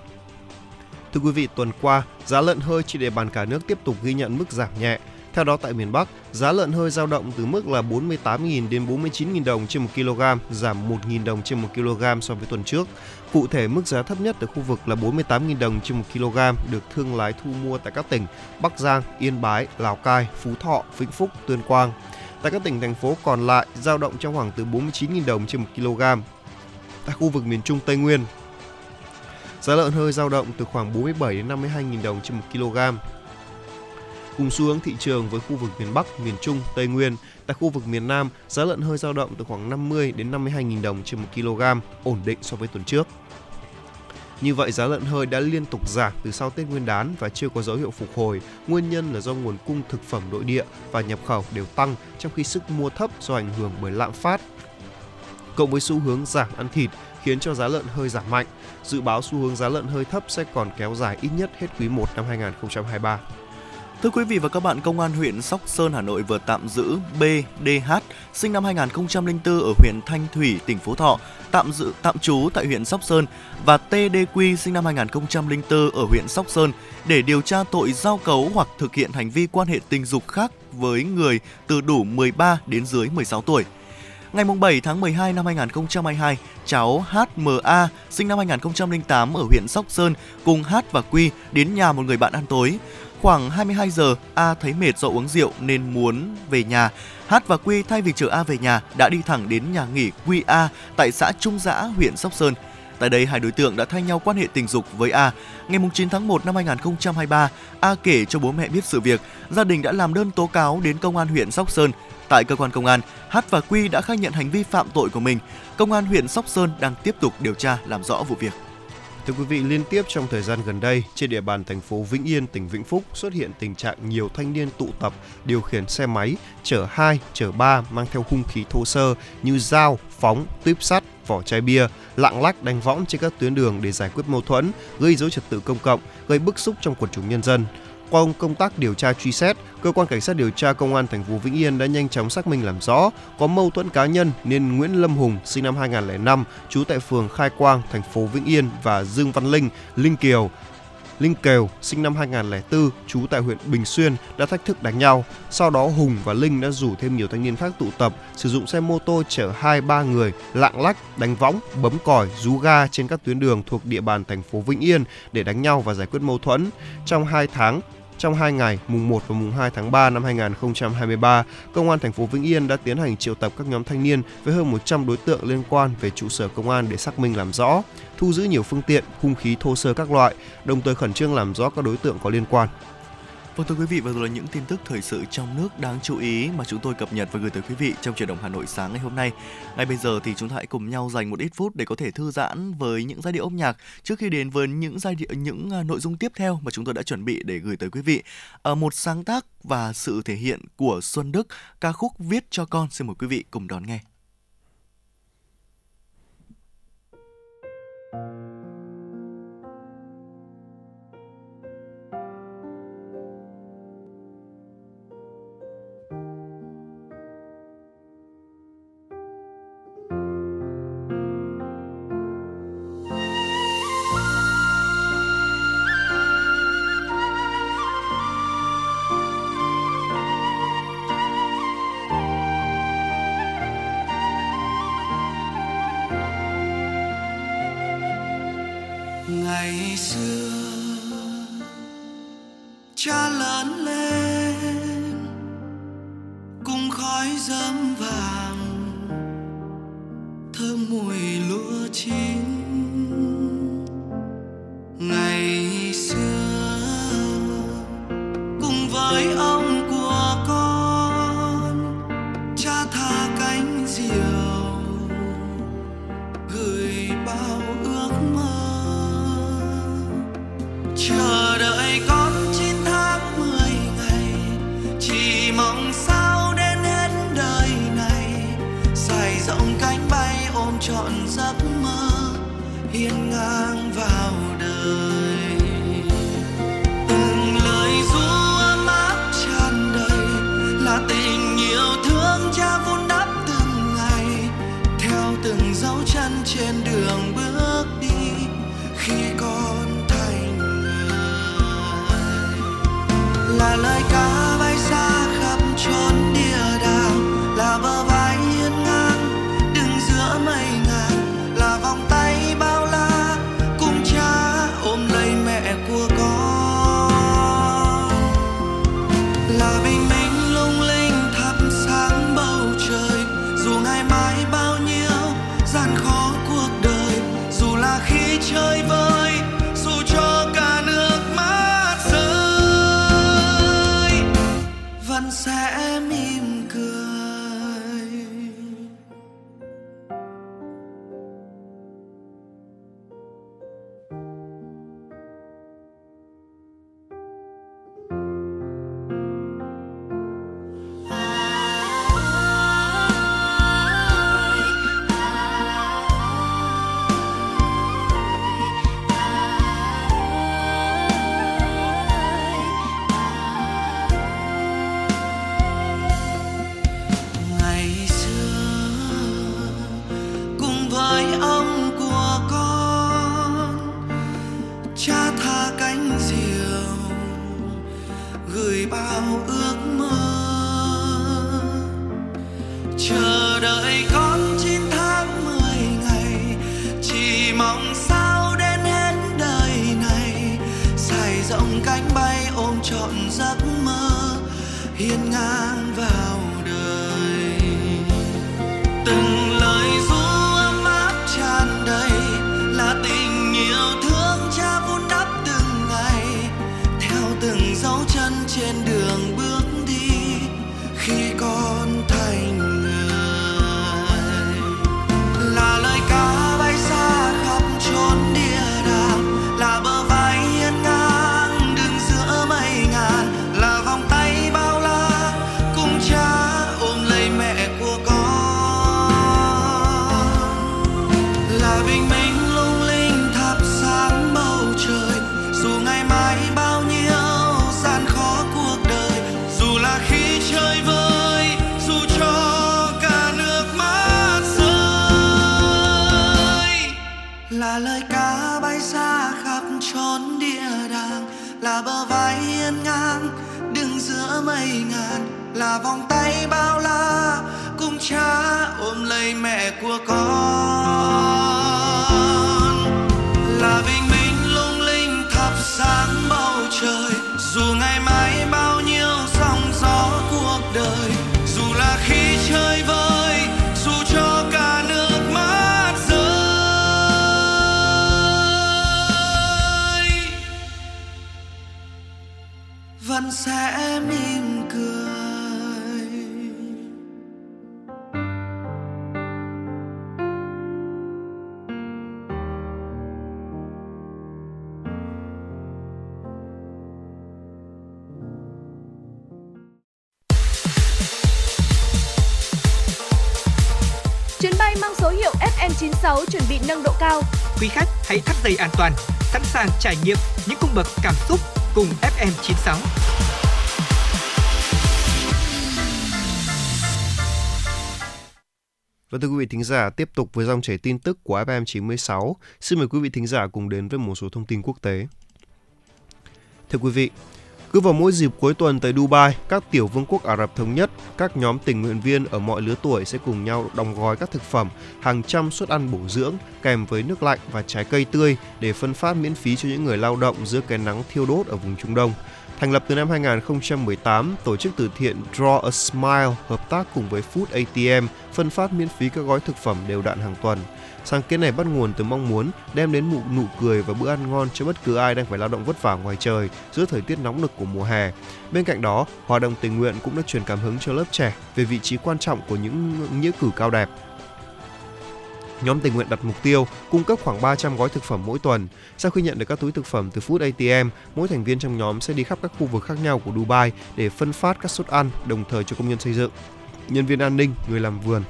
Thưa quý vị, tuần qua, giá lợn hơi trên địa bàn cả nước tiếp tục ghi nhận mức giảm nhẹ. Theo đó tại miền Bắc, giá lợn hơi dao động từ mức là 48.000 đến 49.000 đồng trên 1 kg, giảm 1.000 đồng trên 1 kg so với tuần trước. Cụ thể, mức giá thấp nhất ở khu vực là 48.000 đồng trên 1 kg được thương lái thu mua tại các tỉnh Bắc Giang, Yên Bái, Lào Cai, Phú Thọ, Vĩnh Phúc, Tuyên Quang. Tại các tỉnh thành phố còn lại dao động trong khoảng từ 49.000 đồng trên 1 kg. Tại khu vực miền Trung Tây Nguyên, giá lợn hơi dao động từ khoảng 47 đến 52.000 đồng trên 1 kg. Cùng xu hướng thị trường với khu vực miền Bắc, miền Trung, Tây Nguyên, tại khu vực miền Nam, giá lợn hơi dao động từ khoảng 50 đến 52.000 đồng trên 1 kg, ổn định so với tuần trước. Như vậy giá lợn hơi đã liên tục giảm từ sau Tết Nguyên đán và chưa có dấu hiệu phục hồi. Nguyên nhân là do nguồn cung thực phẩm nội địa và nhập khẩu đều tăng trong khi sức mua thấp do ảnh hưởng bởi lạm phát. Cộng với xu hướng giảm ăn thịt khiến cho giá lợn hơi giảm mạnh. Dự báo xu hướng giá lợn hơi thấp sẽ còn kéo dài ít nhất hết quý 1 năm 2023.
Thưa quý vị và các bạn, Công an huyện Sóc Sơn, Hà Nội vừa tạm giữ BDH, sinh năm 2004 ở huyện Thanh Thủy, tỉnh Phú Thọ, tạm giữ tạm trú tại huyện Sóc Sơn và TDQ sinh năm 2004 ở huyện Sóc Sơn để điều tra tội giao cấu hoặc thực hiện hành vi quan hệ tình dục khác với người từ đủ 13 đến dưới 16 tuổi. Ngày 7 tháng 12 năm 2022, cháu HMA sinh năm 2008 ở huyện Sóc Sơn cùng H và Quy đến nhà một người bạn ăn tối. Khoảng 22 giờ, A thấy mệt do uống rượu nên muốn về nhà. H và Quy thay vì chở A về nhà đã đi thẳng đến nhà nghỉ Quy A tại xã Trung Giã, huyện Sóc Sơn. Tại đây, hai đối tượng đã thay nhau quan hệ tình dục với A. Ngày 9 tháng 1 năm 2023, A kể cho bố mẹ biết sự việc. Gia đình đã làm đơn tố cáo đến công an huyện Sóc Sơn. Tại cơ quan công an, H và Quy đã khai nhận hành vi phạm tội của mình. Công an huyện Sóc Sơn đang tiếp tục điều tra làm rõ vụ việc.
Thưa quý vị, liên tiếp trong thời gian gần đây, trên địa bàn thành phố Vĩnh Yên, tỉnh Vĩnh Phúc xuất hiện tình trạng nhiều thanh niên tụ tập điều khiển xe máy chở hai, chở ba mang theo hung khí thô sơ như dao, phóng, tuyếp sắt, vỏ chai bia, lạng lách đánh võng trên các tuyến đường để giải quyết mâu thuẫn, gây dối trật tự công cộng, gây bức xúc trong quần chúng nhân dân. Qua công tác điều tra truy xét, cơ quan cảnh sát điều tra công an thành phố Vĩnh Yên đã nhanh chóng xác minh làm rõ có mâu thuẫn cá nhân nên Nguyễn Lâm Hùng sinh năm 2005 trú tại phường Khai Quang, thành phố Vĩnh Yên và Dương Văn Linh, Linh Kiều Linh Kiều sinh năm 2004 trú tại huyện Bình Xuyên đã thách thức đánh nhau. Sau đó Hùng và Linh đã rủ thêm nhiều thanh niên khác tụ tập, sử dụng xe mô tô chở hai ba người lạng lách, đánh võng, bấm còi, rú ga trên các tuyến đường thuộc địa bàn thành phố Vĩnh Yên để đánh nhau và giải quyết mâu thuẫn. Trong 2 tháng, trong 2 ngày mùng 1 và mùng 2 tháng 3 năm 2023, Công an thành phố Vĩnh Yên đã tiến hành triệu tập các nhóm thanh niên với hơn 100 đối tượng liên quan về trụ sở công an để xác minh làm rõ, thu giữ nhiều phương tiện, hung khí thô sơ các loại, đồng thời khẩn trương làm rõ các đối tượng có liên quan.
Vâng thưa quý vị, vừa rồi là những tin tức thời sự trong nước đáng chú ý mà chúng tôi cập nhật và gửi tới quý vị trong truyền động Hà Nội sáng ngày hôm nay. Ngay bây giờ thì chúng ta hãy cùng nhau dành một ít phút để có thể thư giãn với những giai điệu âm nhạc trước khi đến với những giai điệu những à, nội dung tiếp theo mà chúng tôi đã chuẩn bị để gửi tới quý vị. À, một sáng tác và sự thể hiện của Xuân Đức, ca khúc viết cho con xin mời quý vị cùng đón nghe.
Mẹ của con.
Quý khách hãy thắt dây an toàn, sẵn sàng trải nghiệm những cung bậc cảm xúc cùng FM96.
Và vâng, thưa quý vị thính giả, tiếp tục với dòng chảy tin tức của FM 96. Xin mời quý vị thính giả cùng đến với một số thông tin quốc tế. Thưa quý vị, cứ vào mỗi dịp cuối tuần tới Dubai, các tiểu vương quốc Ả Rập Thống Nhất, các nhóm tình nguyện viên ở mọi lứa tuổi sẽ cùng nhau đóng gói các thực phẩm, hàng trăm suất ăn bổ dưỡng kèm với nước lạnh và trái cây tươi để phân phát miễn phí cho những người lao động giữa cái nắng thiêu đốt ở vùng Trung Đông. Thành lập từ năm 2018, tổ chức từ thiện Draw a Smile hợp tác cùng với Food ATM phân phát miễn phí các gói thực phẩm đều đặn hàng tuần. Sáng kiến này bắt nguồn từ mong muốn đem đến một nụ cười và bữa ăn ngon cho bất cứ ai đang phải lao động vất vả ngoài trời giữa thời tiết nóng nực của mùa hè. Bên cạnh đó, hoạt động tình nguyện cũng đã truyền cảm hứng cho lớp trẻ về vị trí quan trọng của những nghĩa cử cao đẹp. Nhóm tình nguyện đặt mục tiêu cung cấp khoảng 300 gói thực phẩm mỗi tuần. Sau khi nhận được các túi thực phẩm từ Food ATM, mỗi thành viên trong nhóm sẽ đi khắp các khu vực khác nhau của Dubai để phân phát các suất ăn đồng thời cho công nhân xây dựng, nhân viên an ninh, người làm vườn,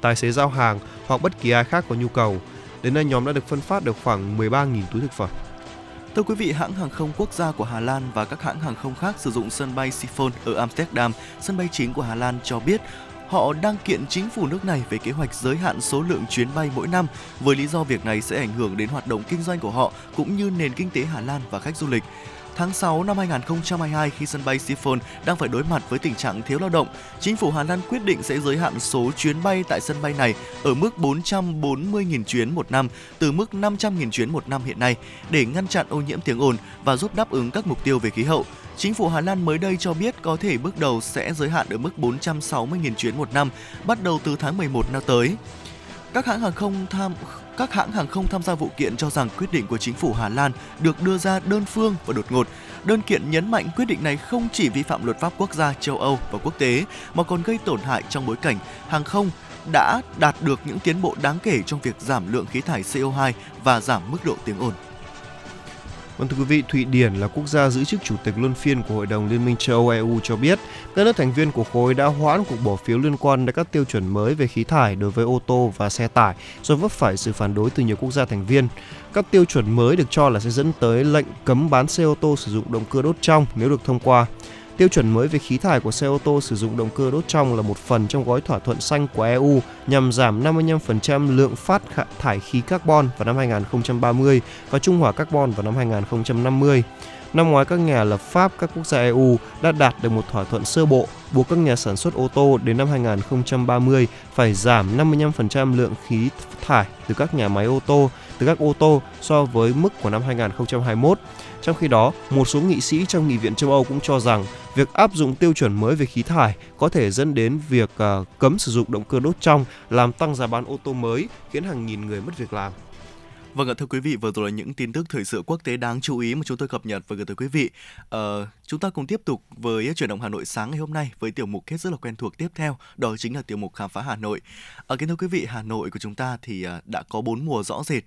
tài xế giao hàng hoặc bất kỳ ai khác có nhu cầu. Đến nay nhóm đã được phân phát được khoảng 13.000 túi thực phẩm.
Thưa quý vị, hãng hàng không quốc gia của Hà Lan và các hãng hàng không khác sử dụng sân bay Schiphol ở Amsterdam, sân bay chính của Hà Lan cho biết họ đang kiện chính phủ nước này về kế hoạch giới hạn số lượng chuyến bay mỗi năm với lý do việc này sẽ ảnh hưởng đến hoạt động kinh doanh của họ cũng như nền kinh tế Hà Lan và khách du lịch. Tháng 6 năm 2022 khi sân bay Schiphol đang phải đối mặt với tình trạng thiếu lao động, chính phủ Hà Lan quyết định sẽ giới hạn số chuyến bay tại sân bay này ở mức 440.000 chuyến một năm từ mức 500.000 chuyến một năm hiện nay để ngăn chặn ô nhiễm tiếng ồn và giúp đáp ứng các mục tiêu về khí hậu. Chính phủ Hà Lan mới đây cho biết có thể bước đầu sẽ giới hạn ở mức 460.000 chuyến một năm bắt đầu từ tháng 11 năm tới. Các hãng hàng không tham, các hãng hàng không tham gia vụ kiện cho rằng quyết định của chính phủ Hà Lan được đưa ra đơn phương và đột ngột. Đơn kiện nhấn mạnh quyết định này không chỉ vi phạm luật pháp quốc gia châu Âu và quốc tế, mà còn gây tổn hại trong bối cảnh hàng không đã đạt được những tiến bộ đáng kể trong việc giảm lượng khí thải CO2 và giảm mức độ tiếng ồn.
Vâng thưa quý vị, Thụy Điển là quốc gia giữ chức chủ tịch luân phiên của Hội đồng Liên minh châu Âu EU cho biết, các nước thành viên của khối đã hoãn cuộc bỏ phiếu liên quan đến các tiêu chuẩn mới về khí thải đối với ô tô và xe tải do vấp phải sự phản đối từ nhiều quốc gia thành viên. Các tiêu chuẩn mới được cho là sẽ dẫn tới lệnh cấm bán xe ô tô sử dụng động cơ đốt trong nếu được thông qua. Tiêu chuẩn mới về khí thải của xe ô tô sử dụng động cơ đốt trong là một phần trong gói thỏa thuận xanh của EU nhằm giảm 55% lượng phát thải khí carbon vào năm 2030 và trung hòa carbon vào năm 2050. Năm ngoái, các nhà lập pháp các quốc gia EU đã đạt được một thỏa thuận sơ bộ buộc các nhà sản xuất ô tô đến năm 2030 phải giảm 55% lượng khí thải từ các nhà máy ô tô từ các ô tô so với mức của năm 2021. Trong khi đó, một số nghị sĩ trong Nghị viện châu Âu cũng cho rằng việc áp dụng tiêu chuẩn mới về khí thải có thể dẫn đến việc à, cấm sử dụng động cơ đốt trong, làm tăng giá bán ô tô mới, khiến hàng nghìn người mất việc làm.
Vâng ạ, thưa quý vị, vừa rồi là những tin tức thời sự quốc tế đáng chú ý mà chúng tôi cập nhật và gửi tới quý vị. Ờ, chúng ta cùng tiếp tục với chuyển động Hà Nội sáng ngày hôm nay với tiểu mục hết rất là quen thuộc tiếp theo, đó chính là tiểu mục khám phá Hà Nội. Ở kính thưa quý vị, Hà Nội của chúng ta thì à, đã có bốn mùa rõ rệt.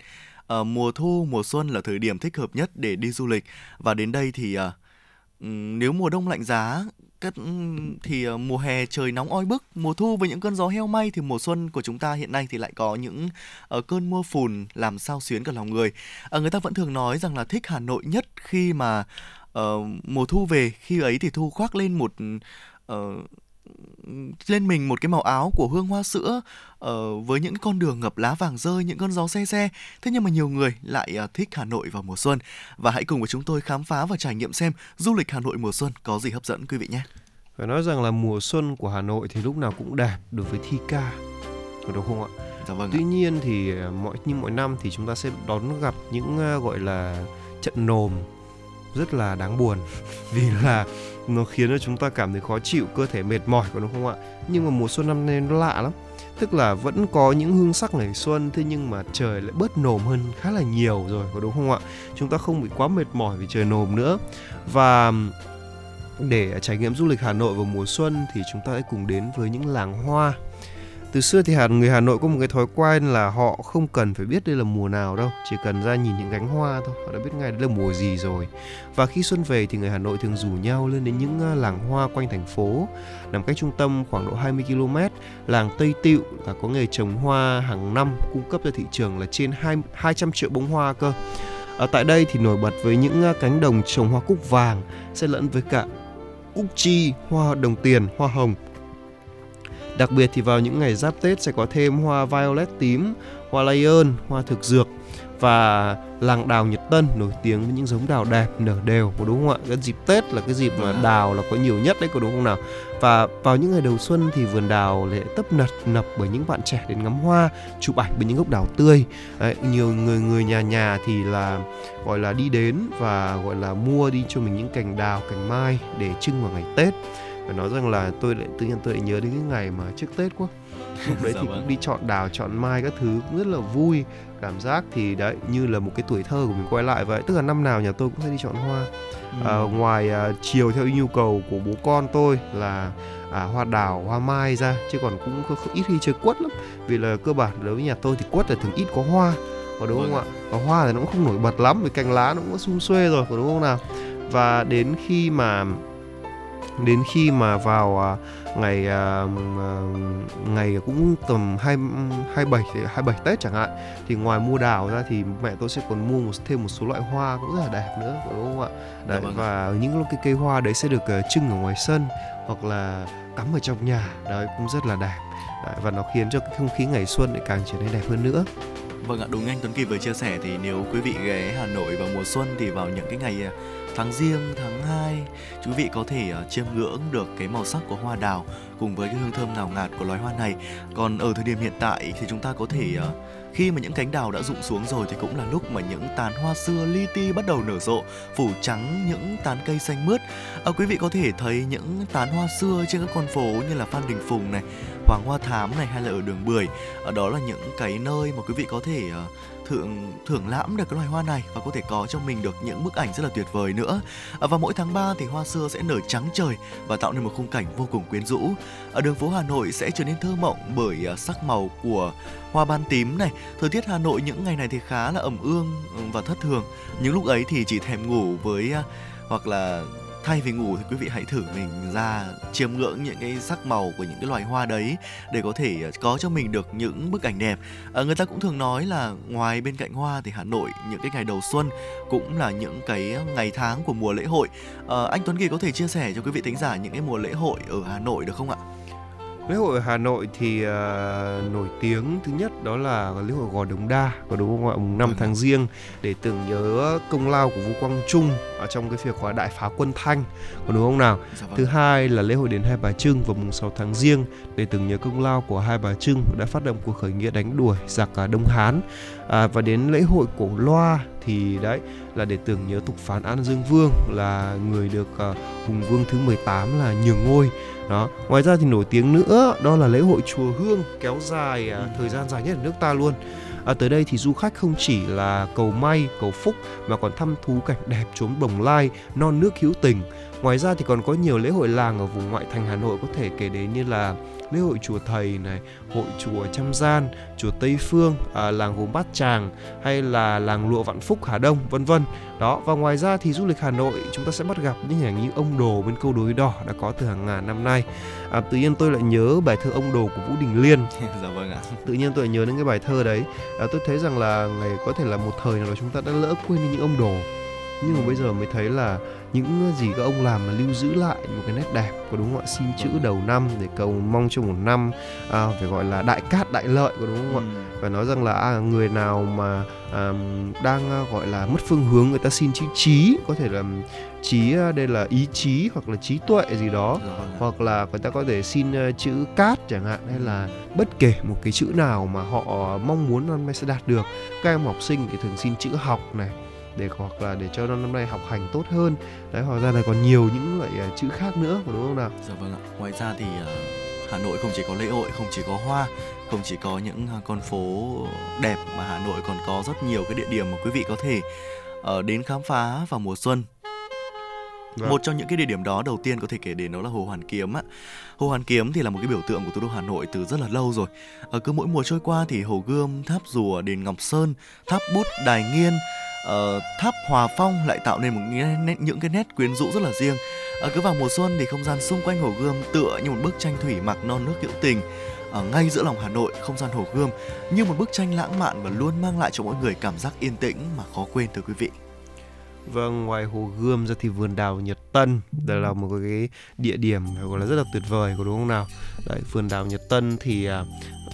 Uh, mùa thu, mùa xuân là thời điểm thích hợp nhất để đi du lịch và đến đây thì à, Ừ, nếu mùa đông lạnh giá các ừ, thì ờ, mùa hè trời nóng oi bức, mùa thu với những cơn gió heo may thì mùa xuân của chúng ta hiện nay thì lại có những uh, cơn mưa phùn làm sao xuyến cả lòng người. Uh, người ta vẫn thường nói rằng là thích Hà Nội nhất khi mà uh, mùa thu về, khi ấy thì thu khoác lên một uh, lên mình một cái màu áo của hương hoa sữa ờ, với những con đường ngập lá vàng rơi, những cơn gió xe xe. Thế nhưng mà nhiều người lại ờ, thích Hà Nội vào mùa xuân và hãy cùng với chúng tôi khám phá và trải nghiệm xem du lịch Hà Nội mùa xuân có gì hấp dẫn quý vị nhé.
Phải nói rằng là mùa xuân của Hà Nội thì lúc nào cũng đẹp đối với thi ca. Có đúng không ạ?
Dạ vâng. ạ.
Tuy nhiên thì ờ, mỗi như mỗi năm thì chúng ta sẽ đón gặp những ờ, gọi là trận nồm rất là đáng buồn *laughs* vì là nó khiến cho chúng ta cảm thấy khó chịu, cơ thể mệt mỏi có đúng không ạ? Nhưng mà mùa xuân năm nay nó lạ lắm. Tức là vẫn có những hương sắc ngày xuân thế nhưng mà trời lại bớt nồm hơn khá là nhiều rồi có đúng không ạ? Chúng ta không bị quá mệt mỏi vì trời nồm nữa. Và để trải nghiệm du lịch Hà Nội vào mùa xuân thì chúng ta hãy cùng đến với những làng hoa. Từ xưa thì Hà người Hà Nội có một cái thói quen là họ không cần phải biết đây là mùa nào đâu, chỉ cần ra nhìn những cánh hoa thôi, họ đã biết ngay đây là mùa gì rồi. Và khi xuân về thì người Hà Nội thường rủ nhau lên đến những ờ, làng hoa quanh thành phố, nằm cách trung tâm khoảng độ 20 km. Làng Tây Tịu là có nghề trồng hoa hàng năm cung cấp cho thị trường là trên 2, 200 triệu bông hoa cơ. Ở tại đây thì nổi bật với những ờ, cánh đồng trồng hoa cúc vàng xen lẫn với cả úc chi, hoa đồng tiền, hoa hồng. Đặc biệt thì vào những ngày giáp Tết sẽ có thêm hoa violet tím, hoa lion, hoa thực dược và làng đào Nhật Tân nổi tiếng với những giống đào đẹp nở đều có đúng không ạ? Cái dịp Tết là cái dịp mà đào là có nhiều nhất đấy có đúng không nào? Và vào những ngày đầu xuân thì vườn đào lại tấp nập nập bởi những bạn trẻ đến ngắm hoa, chụp ảnh với những gốc đào tươi. Đấy, nhiều người người nhà nhà thì là gọi là đi đến và gọi là mua đi cho mình những cành đào, cành mai để trưng vào ngày Tết. Phải nói rằng là tôi lại tự nhiên tôi lại nhớ đến cái ngày mà trước Tết quá. Lúc đấy *laughs*
Dạ
thì
vâng.
cũng đi chọn đào, chọn mai các thứ cũng rất là vui. Cảm giác thì đấy như là một cái tuổi thơ của mình quay lại vậy. Tức là năm nào nhà tôi cũng sẽ đi chọn hoa. À, ngoài à, chiều theo nhu cầu của bố con tôi là à, hoa đào, hoa mai ra chứ còn cũng có, ít khi chơi quất lắm. Vì là cơ bản đối với nhà tôi thì quất là thường ít có hoa. Có đúng không
Vâng
ạ? Và hoa thì nó cũng không nổi bật lắm vì cành lá nó cũng sum xuê rồi, có đúng không nào? Và đến khi mà đến khi mà vào à, ngày à, à, ngày cũng tầm hai hai bảy hai bảy Tết chẳng hạn thì ngoài mua đào ra thì mẹ tôi sẽ còn mua một thêm một số loại hoa cũng rất là đẹp nữa đúng không ạ? Đấy,
vâng
và những cái cây hoa đấy sẽ được ờ, trưng ở ngoài sân hoặc là cắm ở trong nhà. Đấy cũng rất là đẹp. Đấy, và nó khiến cho cái không khí ngày xuân lại càng trở nên đẹp hơn nữa.
Vâng ạ, đúng anh Tuấn Kỳ vừa chia sẻ thì nếu quý vị ghé Hà Nội vào mùa xuân thì vào những cái ngày tháng riêng, tháng 2 quý vị có thể uh, chiêm ngưỡng được cái màu sắc của hoa đào cùng với cái hương thơm ngào ngạt của loài hoa này. Còn ở thời điểm hiện tại thì chúng ta có thể uh, khi mà những cánh đào đã rụng xuống rồi thì cũng là lúc mà những tán hoa xưa li ti bắt đầu nở rộ, phủ trắng những tán cây xanh mướt. À, quý vị có thể thấy những tán hoa xưa trên các con phố như là Phan Đình Phùng này, Hoàng Hoa Thám này hay là ở đường Bưởi. Ở đó là những cái nơi mà quý vị có thể ờ, thưởng thưởng lãm được cái loài hoa này và có thể có cho mình được những bức ảnh rất là tuyệt vời nữa. Ờ, và mỗi tháng 3 thì hoa xưa sẽ nở trắng trời và tạo nên một khung cảnh vô cùng quyến rũ. Ở đường phố Hà Nội sẽ trở nên thơ mộng bởi ờ, sắc màu của hoa ban tím này. Thời tiết Hà Nội những ngày này thì khá là ẩm ương và thất thường. Những lúc ấy thì chỉ thèm ngủ với hoặc là thay vì ngủ thì quý vị hãy thử mình ra chiêm ngưỡng những cái sắc màu của những cái loài hoa đấy để có thể ờ, có cho mình được những bức ảnh đẹp. À, người ta cũng thường nói là ngoài bên cạnh hoa thì Hà Nội những cái ngày đầu xuân cũng là những cái ngày tháng của mùa lễ hội. à, anh Tuấn Kỳ có thể chia sẻ cho quý vị thính giả những cái mùa lễ hội ở Hà Nội được không ạ?
Lễ hội ở Hà Nội thì ờ, nổi tiếng thứ nhất đó là lễ hội Gò Đống Đa có đúng không ạ mùng 5
Vâng.
tháng riêng để tưởng nhớ công lao của Vũ Quang Trung ở trong cái việc gọi đại phá quân Thanh có đúng không nào
Dạ vâng.
Thứ hai là lễ hội đền Hai Bà Trưng vào mùng 6 tháng Giêng để tưởng nhớ công lao của Hai Bà Trưng đã phát động cuộc khởi nghĩa đánh đuổi giặc à, Đông Hán. À, và đến lễ hội cổ loa thì đấy là để tưởng nhớ tục phán An Dương Vương là người được uh, hùng vương thứ 18 là nhường ngôi. Đó. Ngoài ra thì nổi tiếng nữa đó là lễ hội chùa Hương kéo dài à, thời gian dài nhất ở nước ta luôn. À, tới đây thì du khách không chỉ là cầu may, cầu phúc mà còn thăm thú cảnh đẹp chốn bồng lai, non nước hữu tình. Ngoài ra thì còn có nhiều lễ hội làng ở vùng ngoại thành Hà Nội có thể kể đến như là lễ hội chùa Thầy này, hội chùa Trăm Gian, chùa Tây Phương, à, làng gốm Bát Tràng hay là làng lụa Vạn Phúc Hà Đông vân vân. Đó và ngoài ra thì du lịch Hà Nội chúng ta sẽ bắt gặp những hình ảnh như ông đồ bên câu đối đỏ đã có từ hàng ngàn năm nay. À, tự nhiên tôi lại nhớ bài thơ ông đồ của Vũ Đình Liên *laughs*
dạ vâng ạ.
tự nhiên tôi lại nhớ đến cái bài thơ đấy à, tôi thấy rằng là ngày có thể là một thời nào đó chúng ta đã lỡ quên đi những ông đồ nhưng mà bây giờ mới thấy là những gì các ông làm là lưu giữ lại một cái nét đẹp có đúng không ạ? Xin chữ
Vâng.
đầu năm để cầu mong cho một năm à, phải gọi là đại cát đại lợi có đúng không ạ?
Ừ.
phải nói rằng là à, người nào mà à, đang à, gọi là mất phương hướng người ta xin chữ trí có thể là trí à, đây là ý chí hoặc là trí tuệ gì đó. Hoặc là người ta có thể xin ờ, chữ cát chẳng hạn hay là bất kể một cái chữ nào mà họ mong muốn năm nay sẽ đạt được. Các em học sinh thì thường xin chữ học này để hoặc là để cho năm nay học hành tốt hơn đấy hoặc ra là còn nhiều những loại ờ, chữ khác nữa đúng không nào
Dạ vâng ạ. Ngoài ra thì ờ, Hà Nội không chỉ có lễ hội, không chỉ có hoa, không chỉ có những ờ, con phố đẹp mà Hà Nội còn có rất nhiều cái địa điểm mà quý vị có thể ờ, đến khám phá vào mùa xuân.
Vâng.
Một trong những cái địa điểm đó đầu tiên có thể kể đến đó là Hồ Hoàn Kiếm á. Hồ Hoàn Kiếm thì là một cái biểu tượng của thủ đô Hà Nội từ rất là lâu rồi. Ở cứ mỗi mùa trôi qua thì Hồ Gươm, Tháp Rùa, Đền Ngọc Sơn, Tháp Bút, Đài Nghiên, Ờ, tháp Hòa Phong lại tạo nên một những, nét, những cái nét quyến rũ rất là riêng. Ở cứ vào mùa xuân thì không gian xung quanh Hồ Gươm tựa như một bức tranh thủy mặc non nước hữu tình. Ở ngay giữa lòng Hà Nội, không gian Hồ Gươm như một bức tranh lãng mạn và luôn mang lại cho mỗi người cảm giác yên tĩnh mà khó quên thưa quý vị.
Vâng, ngoài Hồ Gươm ra thì vườn đào Nhật Tân đây là một cái địa điểm gọi là rất là tuyệt vời có đúng không nào? Đấy, vườn đào Nhật Tân thì à,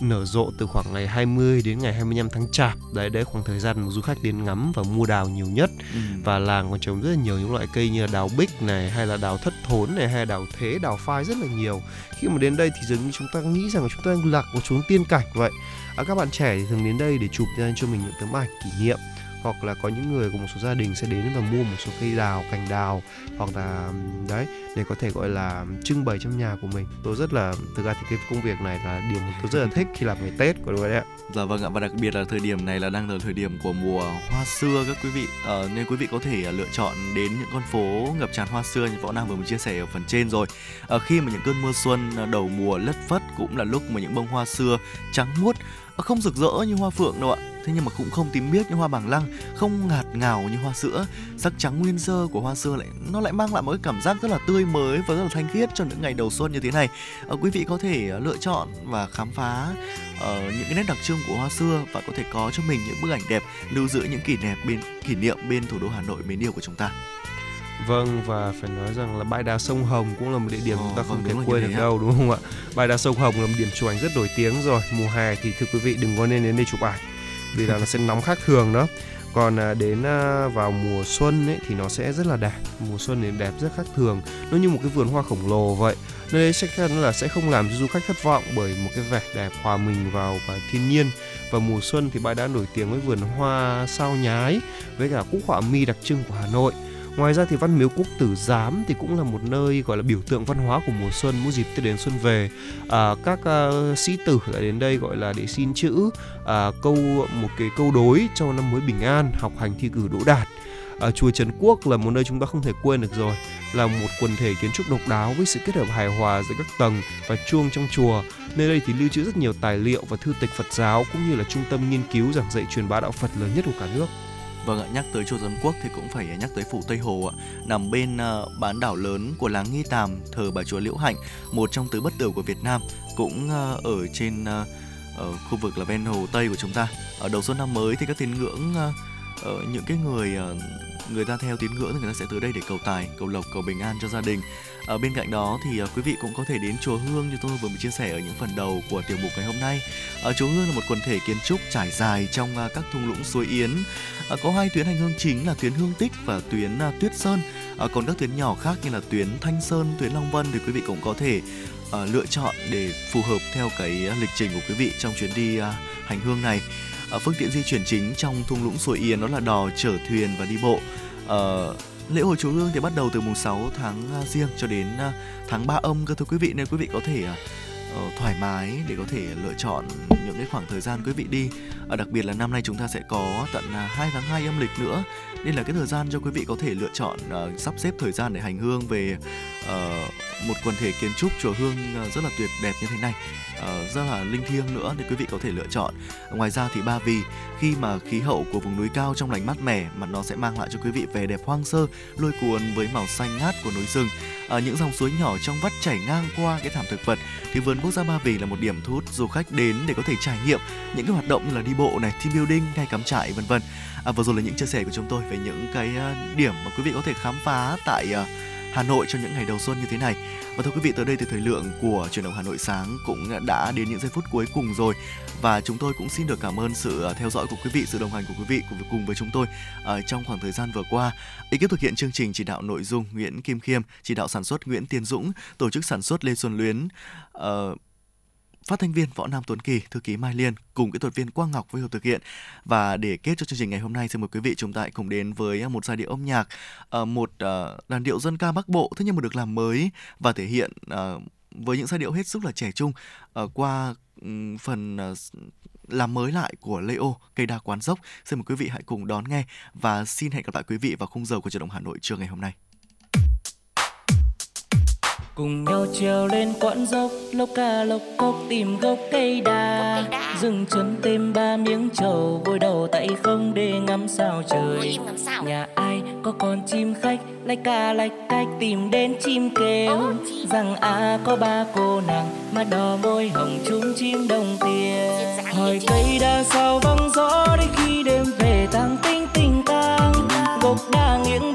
nở rộ từ khoảng ngày 20 đến ngày 25 tháng Chạp. Đấy, đấy khoảng thời gian mà du khách đến ngắm và mua đào nhiều nhất.
Ừ.
Và làng còn trồng rất là nhiều những loại cây như là đào bích này hay là đào thất thốn này hay là đào thế, đào phai rất là nhiều. Khi mà đến đây thì dường như chúng ta nghĩ rằng là chúng ta đang lạc vào chốn tiên cảnh vậy. À, các bạn trẻ thì thường đến đây để chụp ra cho mình những tấm ảnh kỷ niệm hoặc là có những người của một số gia đình sẽ đến và mua một số cây đào, cành đào hoặc là đấy để có thể gọi là trưng bày trong nhà của mình. Tôi rất là thực ra thì cái công việc này là điều mà tôi rất là thích khi làm ngày Tết của tôi đấy ạ.
Dạ vâng ạ và đặc biệt là thời điểm này là đang là thời điểm của mùa hoa xưa các quý vị à, nên quý vị có thể à, lựa chọn đến những con phố ngập tràn hoa xưa như Võ Nam vừa mới chia sẻ ở phần trên rồi. à, khi mà những cơn mưa xuân à, đầu mùa lất phất cũng là lúc mà những bông hoa xưa trắng muốt không rực rỡ như hoa phượng đâu ạ. Thế nhưng mà cũng không tím biếc như hoa bằng lăng, không ngạt ngào như hoa sữa. Sắc trắng nguyên sơ của hoa xưa lại nó lại mang lại một cái cảm giác rất là tươi mới và rất là thanh khiết cho những ngày đầu xuân như thế này. à, quý vị có thể ờ, lựa chọn và khám phá uh, những cái nét đặc trưng của hoa xưa và có thể có cho mình những bức ảnh đẹp lưu giữ những kỷ niệm bên kỷ niệm bên thủ đô Hà Nội mến yêu của chúng ta.
Vâng và phải nói rằng là bãi đá sông Hồng cũng là một địa điểm
Ồ,
chúng ta không
vâng,
thể quên được đâu đúng không ạ? Bãi đá sông Hồng là một điểm chụp ảnh rất nổi tiếng rồi. Mùa hè thì thưa quý vị đừng có nên đến đây chụp ảnh vì là nó sẽ nóng khác thường đó. Còn à, đến à, vào mùa xuân ấy thì nó sẽ rất là đẹp. Mùa xuân thì đẹp rất khác thường. Nó như một cái vườn hoa khổng lồ vậy. Nơi đây chắc chắn là sẽ không làm cho du khách thất vọng bởi một cái vẻ đẹp hòa mình vào và thiên nhiên. Và mùa xuân thì bãi đá nổi tiếng với vườn hoa sao nhái với cả cúc họa mi đặc trưng của Hà Nội. Ngoài ra thì Văn Miếu Quốc Tử Giám thì cũng là một nơi gọi là biểu tượng văn hóa của mùa xuân mỗi dịp Tết đến xuân về. À, các à, sĩ tử lại đến đây gọi là để xin chữ à, câu một cái câu đối cho năm mới bình an, học hành thi cử đỗ đạt. À, chùa Trấn Quốc là một nơi chúng ta không thể quên được rồi là một quần thể kiến trúc độc đáo với sự kết hợp hài hòa giữa các tầng và chuông trong chùa nơi đây thì lưu trữ rất nhiều tài liệu và thư tịch Phật giáo cũng như là trung tâm nghiên cứu giảng dạy truyền bá đạo Phật lớn nhất của cả nước
Vâng ạ, nhắc tới chùa Dân Quốc thì cũng phải nhắc tới phủ Tây Hồ ạ, nằm bên ờ, bán đảo lớn của làng Nghi Tàm, thờ bà chúa Liễu Hạnh, một trong tứ bất tử của Việt Nam, cũng ờ, ở trên ở khu vực là ven hồ Tây của chúng ta. Ở đầu xuân năm mới thì các tín ngưỡng những cái người người ta theo tín ngưỡng thì người ta sẽ tới đây để cầu tài, cầu lộc, cầu bình an cho gia đình. Ở bên cạnh đó thì ờ, quý vị cũng có thể đến chùa Hương như tôi vừa mới chia sẻ ở những phần đầu của tiểu mục ngày hôm nay. Ở chùa Hương là một quần thể kiến trúc trải dài trong ờ, các thung lũng suối Yến À, có hai tuyến hành hương chính là tuyến Hương Tích và tuyến à, Tuyết Sơn. À, còn các tuyến nhỏ khác như là tuyến Thanh Sơn, tuyến Long Vân thì quý vị cũng có thể à, lựa chọn để phù hợp theo cái lịch trình của quý vị trong chuyến đi à, hành hương này. À, phương tiện di chuyển chính trong thung lũng suối Yến đó là đò, chở thuyền và đi bộ lễ hội chùa Hương thì bắt đầu từ mùng 6 tháng à, riêng cho đến à, tháng 3 âm cơ thưa quý vị, nên quý vị có thể à, ờ, thoải mái để có thể lựa chọn đến khoảng thời gian quý vị đi. À, đặc biệt là năm nay chúng ta sẽ có tận à, 2 tháng 2 âm lịch nữa. Nên là cái thời gian cho quý vị có thể lựa chọn uh, sắp xếp thời gian để hành hương về uh, một quần thể kiến trúc chùa Hương uh, rất là tuyệt đẹp như thế này. Uh, rất là linh thiêng nữa thì quý vị có thể lựa chọn. Ngoài ra thì Ba Vì khi mà khí hậu của vùng núi cao trong lành mát mẻ mà nó sẽ mang lại cho quý vị vẻ đẹp hoang sơ lôi cuốn với màu xanh ngát của núi rừng. À, những dòng suối nhỏ trong vắt chảy ngang qua cái thảm thực vật thì vườn quốc gia Ba Vì là một điểm thu hút du khách đến để có thể trải nghiệm những cái hoạt động như là đi bộ này, team building hay cắm trại vân vân. À, vừa rồi là những chia sẻ của chúng tôi về những cái à, điểm mà quý vị có thể khám phá tại à, Hà Nội trong những ngày đầu xuân như thế này. Và thưa quý vị, tới đây thì thời lượng của truyền động Hà Nội sáng cũng đã đến những giây phút cuối cùng rồi và chúng tôi cũng xin được cảm ơn sự à, theo dõi của quý vị, sự đồng hành của quý vị cùng với chúng tôi trong khoảng thời gian vừa qua. Ekip thực hiện chương trình chỉ đạo nội dung Nguyễn Kim Khiêm, chỉ đạo sản xuất Nguyễn Tiến Dũng, tổ chức sản xuất Lê Xuân Luyến. Uh, phát thanh viên Võ Nam Tuấn Kỳ, thư ký Mai Liên cùng kỹ thuật viên Quang Ngọc phối hợp thực hiện. Và để kết cho chương trình ngày hôm nay, xin mời quý vị chúng ta cùng đến với à, một giai điệu âm nhạc, à, một đàn làn điệu dân ca Bắc Bộ, thế nhưng mà được làm mới và thể hiện à, với những giai điệu hết sức là trẻ trung qua phần làm mới lại của Leo cây đa quán dốc. Xin mời quý vị hãy cùng đón nghe và xin hẹn gặp lại quý vị vào khung giờ của truyền động Hà Nội trưa ngày hôm nay
cùng nhau trèo lên quãng dốc lốc ca lốc cốc tìm gốc cây đa. Dừng chân thêm ba miếng trầu vội đầu tay không để ngắm sao trời. Nhà ai có con chim khách lách ca lách cách tìm đến chim kêu. Rằng à có ba cô nàng mà đỏ môi hồng chúng chim đồng tiền. Hỏi cây đa sao vắng gió đến khi đêm về tang tinh tình tang. Gốc đa nghiêng